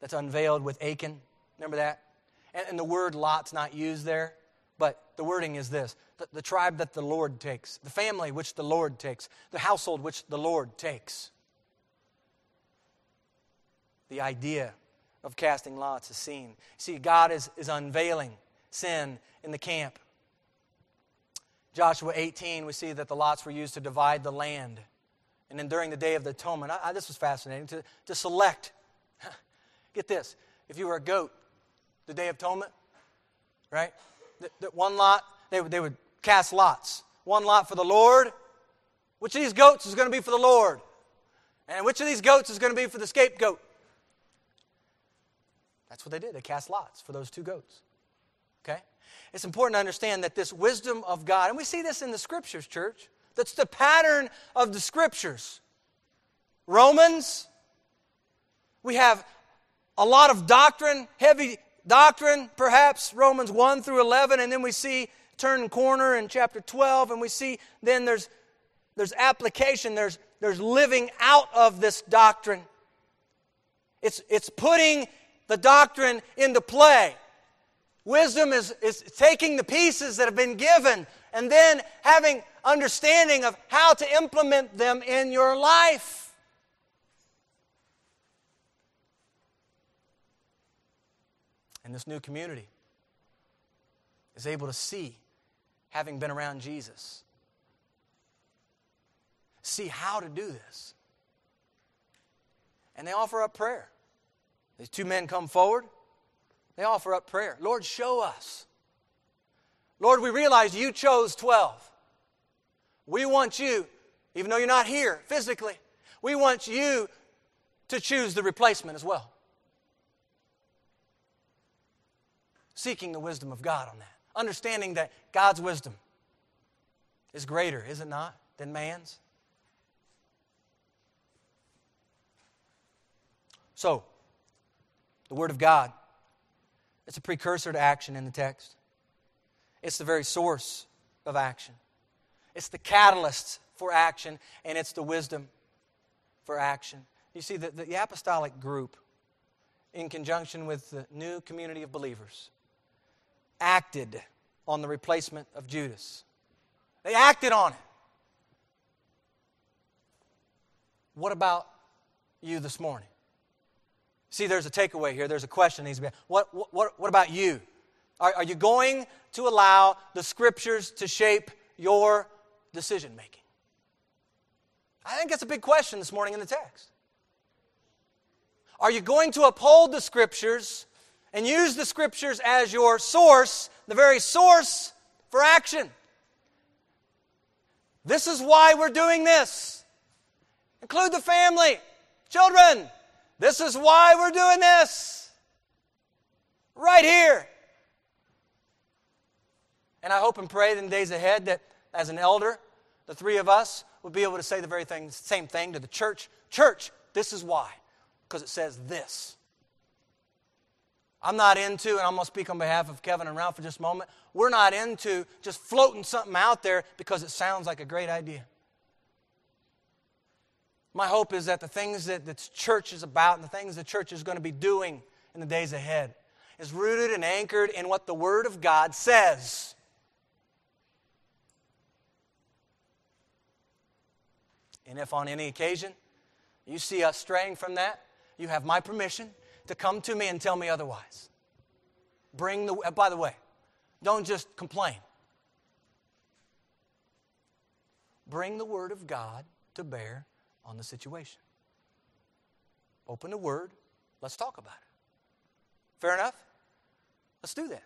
that's unveiled with Achan. Remember that? And, and the word lot's not used there, but the wording is this the, the tribe that the Lord takes, the family which the Lord takes, the household which the Lord takes. The idea of casting lots is seen. See, God is, is unveiling sin in the camp. Joshua 18, we see that the lots were used to divide the land. And then during the Day of the Atonement, I, I, this was fascinating, to, to select. Get this if you were a goat, the Day of Atonement, right? That, one lot, they, they would cast lots. One lot for the Lord. Which of these goats is going to be for the Lord? And which of these goats is going to be for the scapegoat? That's what they did. They cast lots for those two goats. Okay? It's important to understand that this wisdom of God, and we see this in the scriptures, church, that's the pattern of the scriptures. Romans, we have a lot of doctrine, heavy doctrine, perhaps Romans 1 through 11, and then we see turn corner in chapter 12, and we see then there's, there's application, there's, there's living out of this doctrine. It's, it's putting the doctrine into play. Wisdom is, is taking the pieces that have been given and then having understanding of how to implement them in your life. And this new community is able to see, having been around Jesus, see how to do this. And they offer up prayer. These two men come forward. They offer up prayer. Lord, show us. Lord, we realize you chose 12. We want you, even though you're not here physically, we want you to choose the replacement as well. Seeking the wisdom of God on that. Understanding that God's wisdom is greater, is it not, than man's? So, the Word of God. It's a precursor to action in the text, it's the very source of action. It's the catalyst for action, and it's the wisdom for action. You see, the, the apostolic group, in conjunction with the new community of believers, acted on the replacement of Judas. They acted on it. What about you this morning? See, there's a takeaway here. There's a question needs to be what, what, what about you? Are, are you going to allow the scriptures to shape your decision making? I think that's a big question this morning in the text. Are you going to uphold the scriptures and use the scriptures as your source, the very source for action? This is why we're doing this. Include the family, children, this is why we're doing this. Right here. And I hope and pray in the days ahead that as an elder, the three of us will be able to say the very thing, same thing to the church. Church, this is why. Because it says this. I'm not into, and I'm going to speak on behalf of Kevin and Ralph for just a moment, we're not into just floating something out there because it sounds like a great idea. My hope is that the things that the church is about and the things the church is going to be doing in the days ahead is rooted and anchored in what the Word of God says. And if on any occasion you see us straying from that, you have my permission to come to me and tell me otherwise. Bring the, by the way, don't just complain. Bring the Word of God to bear on the situation. Open the Word, let's talk about it. Fair enough? Let's do that.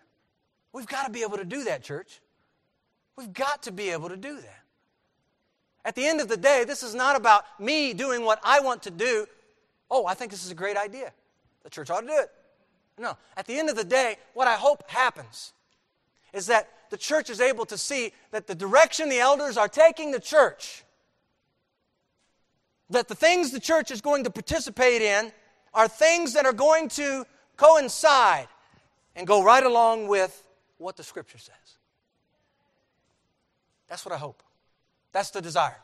We've got to be able to do that, church. We've got to be able to do that. At the end of the day, this is not about me doing what I want to do. Oh, I think this is a great idea. The church ought to do it. No. At the end of the day, what I hope happens is that the church is able to see that the direction the elders are taking the church, that the things the church is going to participate in are things that are going to coincide and go right along with what the Scripture says. That's what I hope. That's the desire.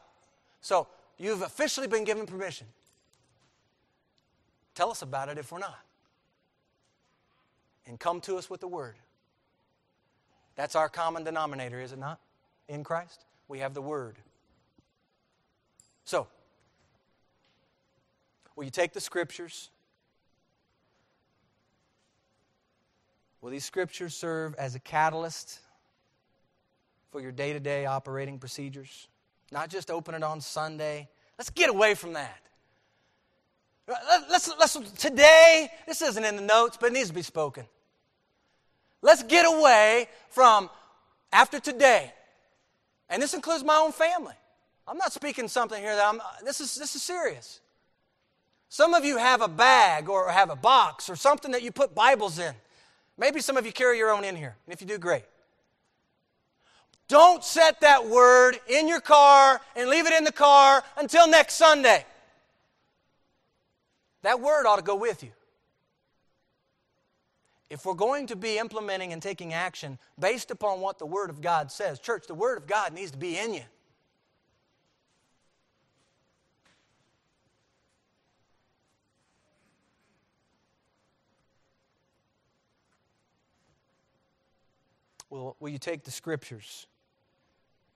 So, you've officially been given permission. Tell us about it if we're not. And come to us with the Word. That's our common denominator, is it not? In Christ, we have the Word. So, will you take the Scriptures? Will these scriptures serve as a catalyst for your day to day operating procedures? Not just open it on Sunday. Let's get away from that. Let's, let's, today, this isn't in the notes, but it needs to be spoken. Let's get away from after today. And this includes my own family. I'm not speaking something here that I'm, this is, this is serious. Some of you have a bag or have a box or something that you put Bibles in. Maybe some of you carry your own in here, and if you do, great. Don't set that word in your car and leave it in the car until next Sunday. That word ought to go with you. If we're going to be implementing and taking action based upon what the Word of God says, church, the Word of God needs to be in you. Will, will you take the scriptures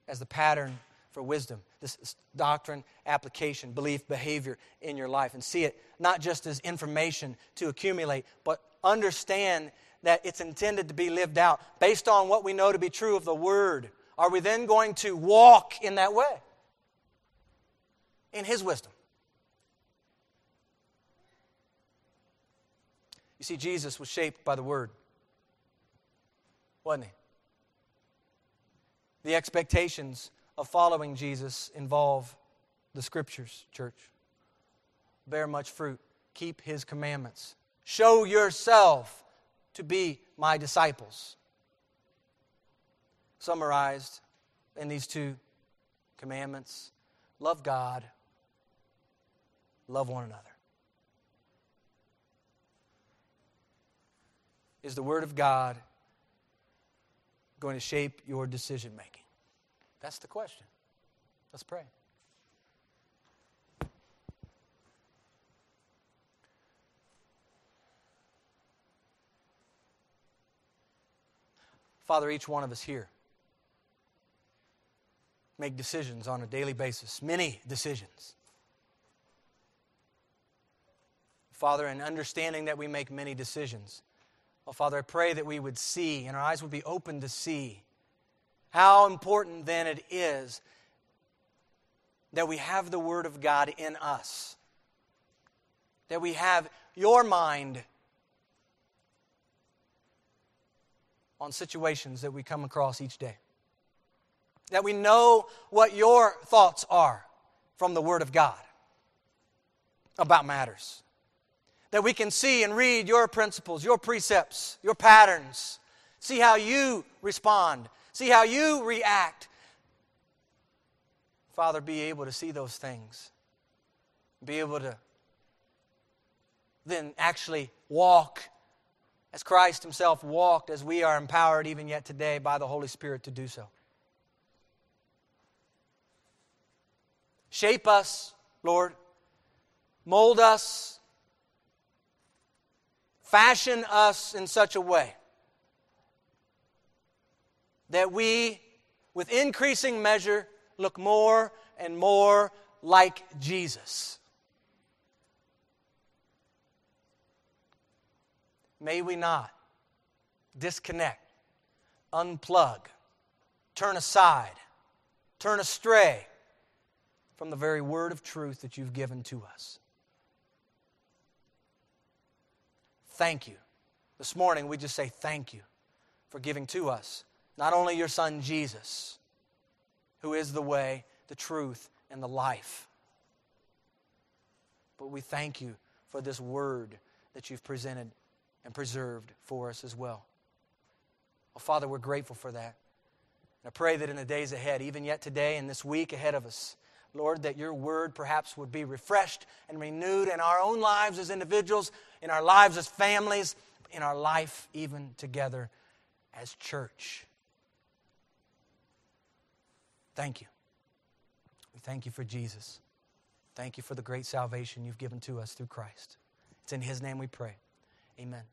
as the pattern for wisdom, this doctrine, application, belief, behavior in your life, and see it not just as information to accumulate, but understand that it's intended to be lived out based on what we know to be true of the Word. Are we then going to walk in that way? In His wisdom. You see, Jesus was shaped by the Word, wasn't he? The expectations of following Jesus involve the scriptures, church. Bear much fruit, keep his commandments, show yourself to be my disciples. Summarized in these two commandments love God, love one another. Is the Word of God going to shape your decision making? That's the question. Let's pray. Father, each one of us here make decisions on a daily basis, many decisions. Father, in understanding that we make many decisions, well, Father, I pray that we would see and our eyes would be open to see how important then it is that we have the Word of God in us, that we have your mind on situations that we come across each day, that we know what your thoughts are from the Word of God about matters that we can see and read your principles, your precepts, your patterns, see how you respond, see how you react. Father, be able to see those things, be able to then actually walk as Christ Himself walked, as we are empowered even yet today by the Holy Spirit to do so. Shape us, Lord. Mold us. Fashion us in such a way that we, with increasing measure, look more and more like Jesus. May we not disconnect, unplug, turn aside, turn astray from the very word of truth that you've given to us. Thank you. This morning, we just say thank you for giving to us not only your Son Jesus, who is the way, the truth, and the life, but we thank you for this word that you've presented and preserved for us as well. Well, Father, we're grateful for that. And I pray that in the days ahead, even yet today and this week ahead of us, Lord, that your word perhaps would be refreshed and renewed in our own lives as individuals, in our lives as families, in our life even together as church. Thank you. We thank you for Jesus. Thank you for the great salvation you've given to us through Christ. It's in his name we pray. Amen.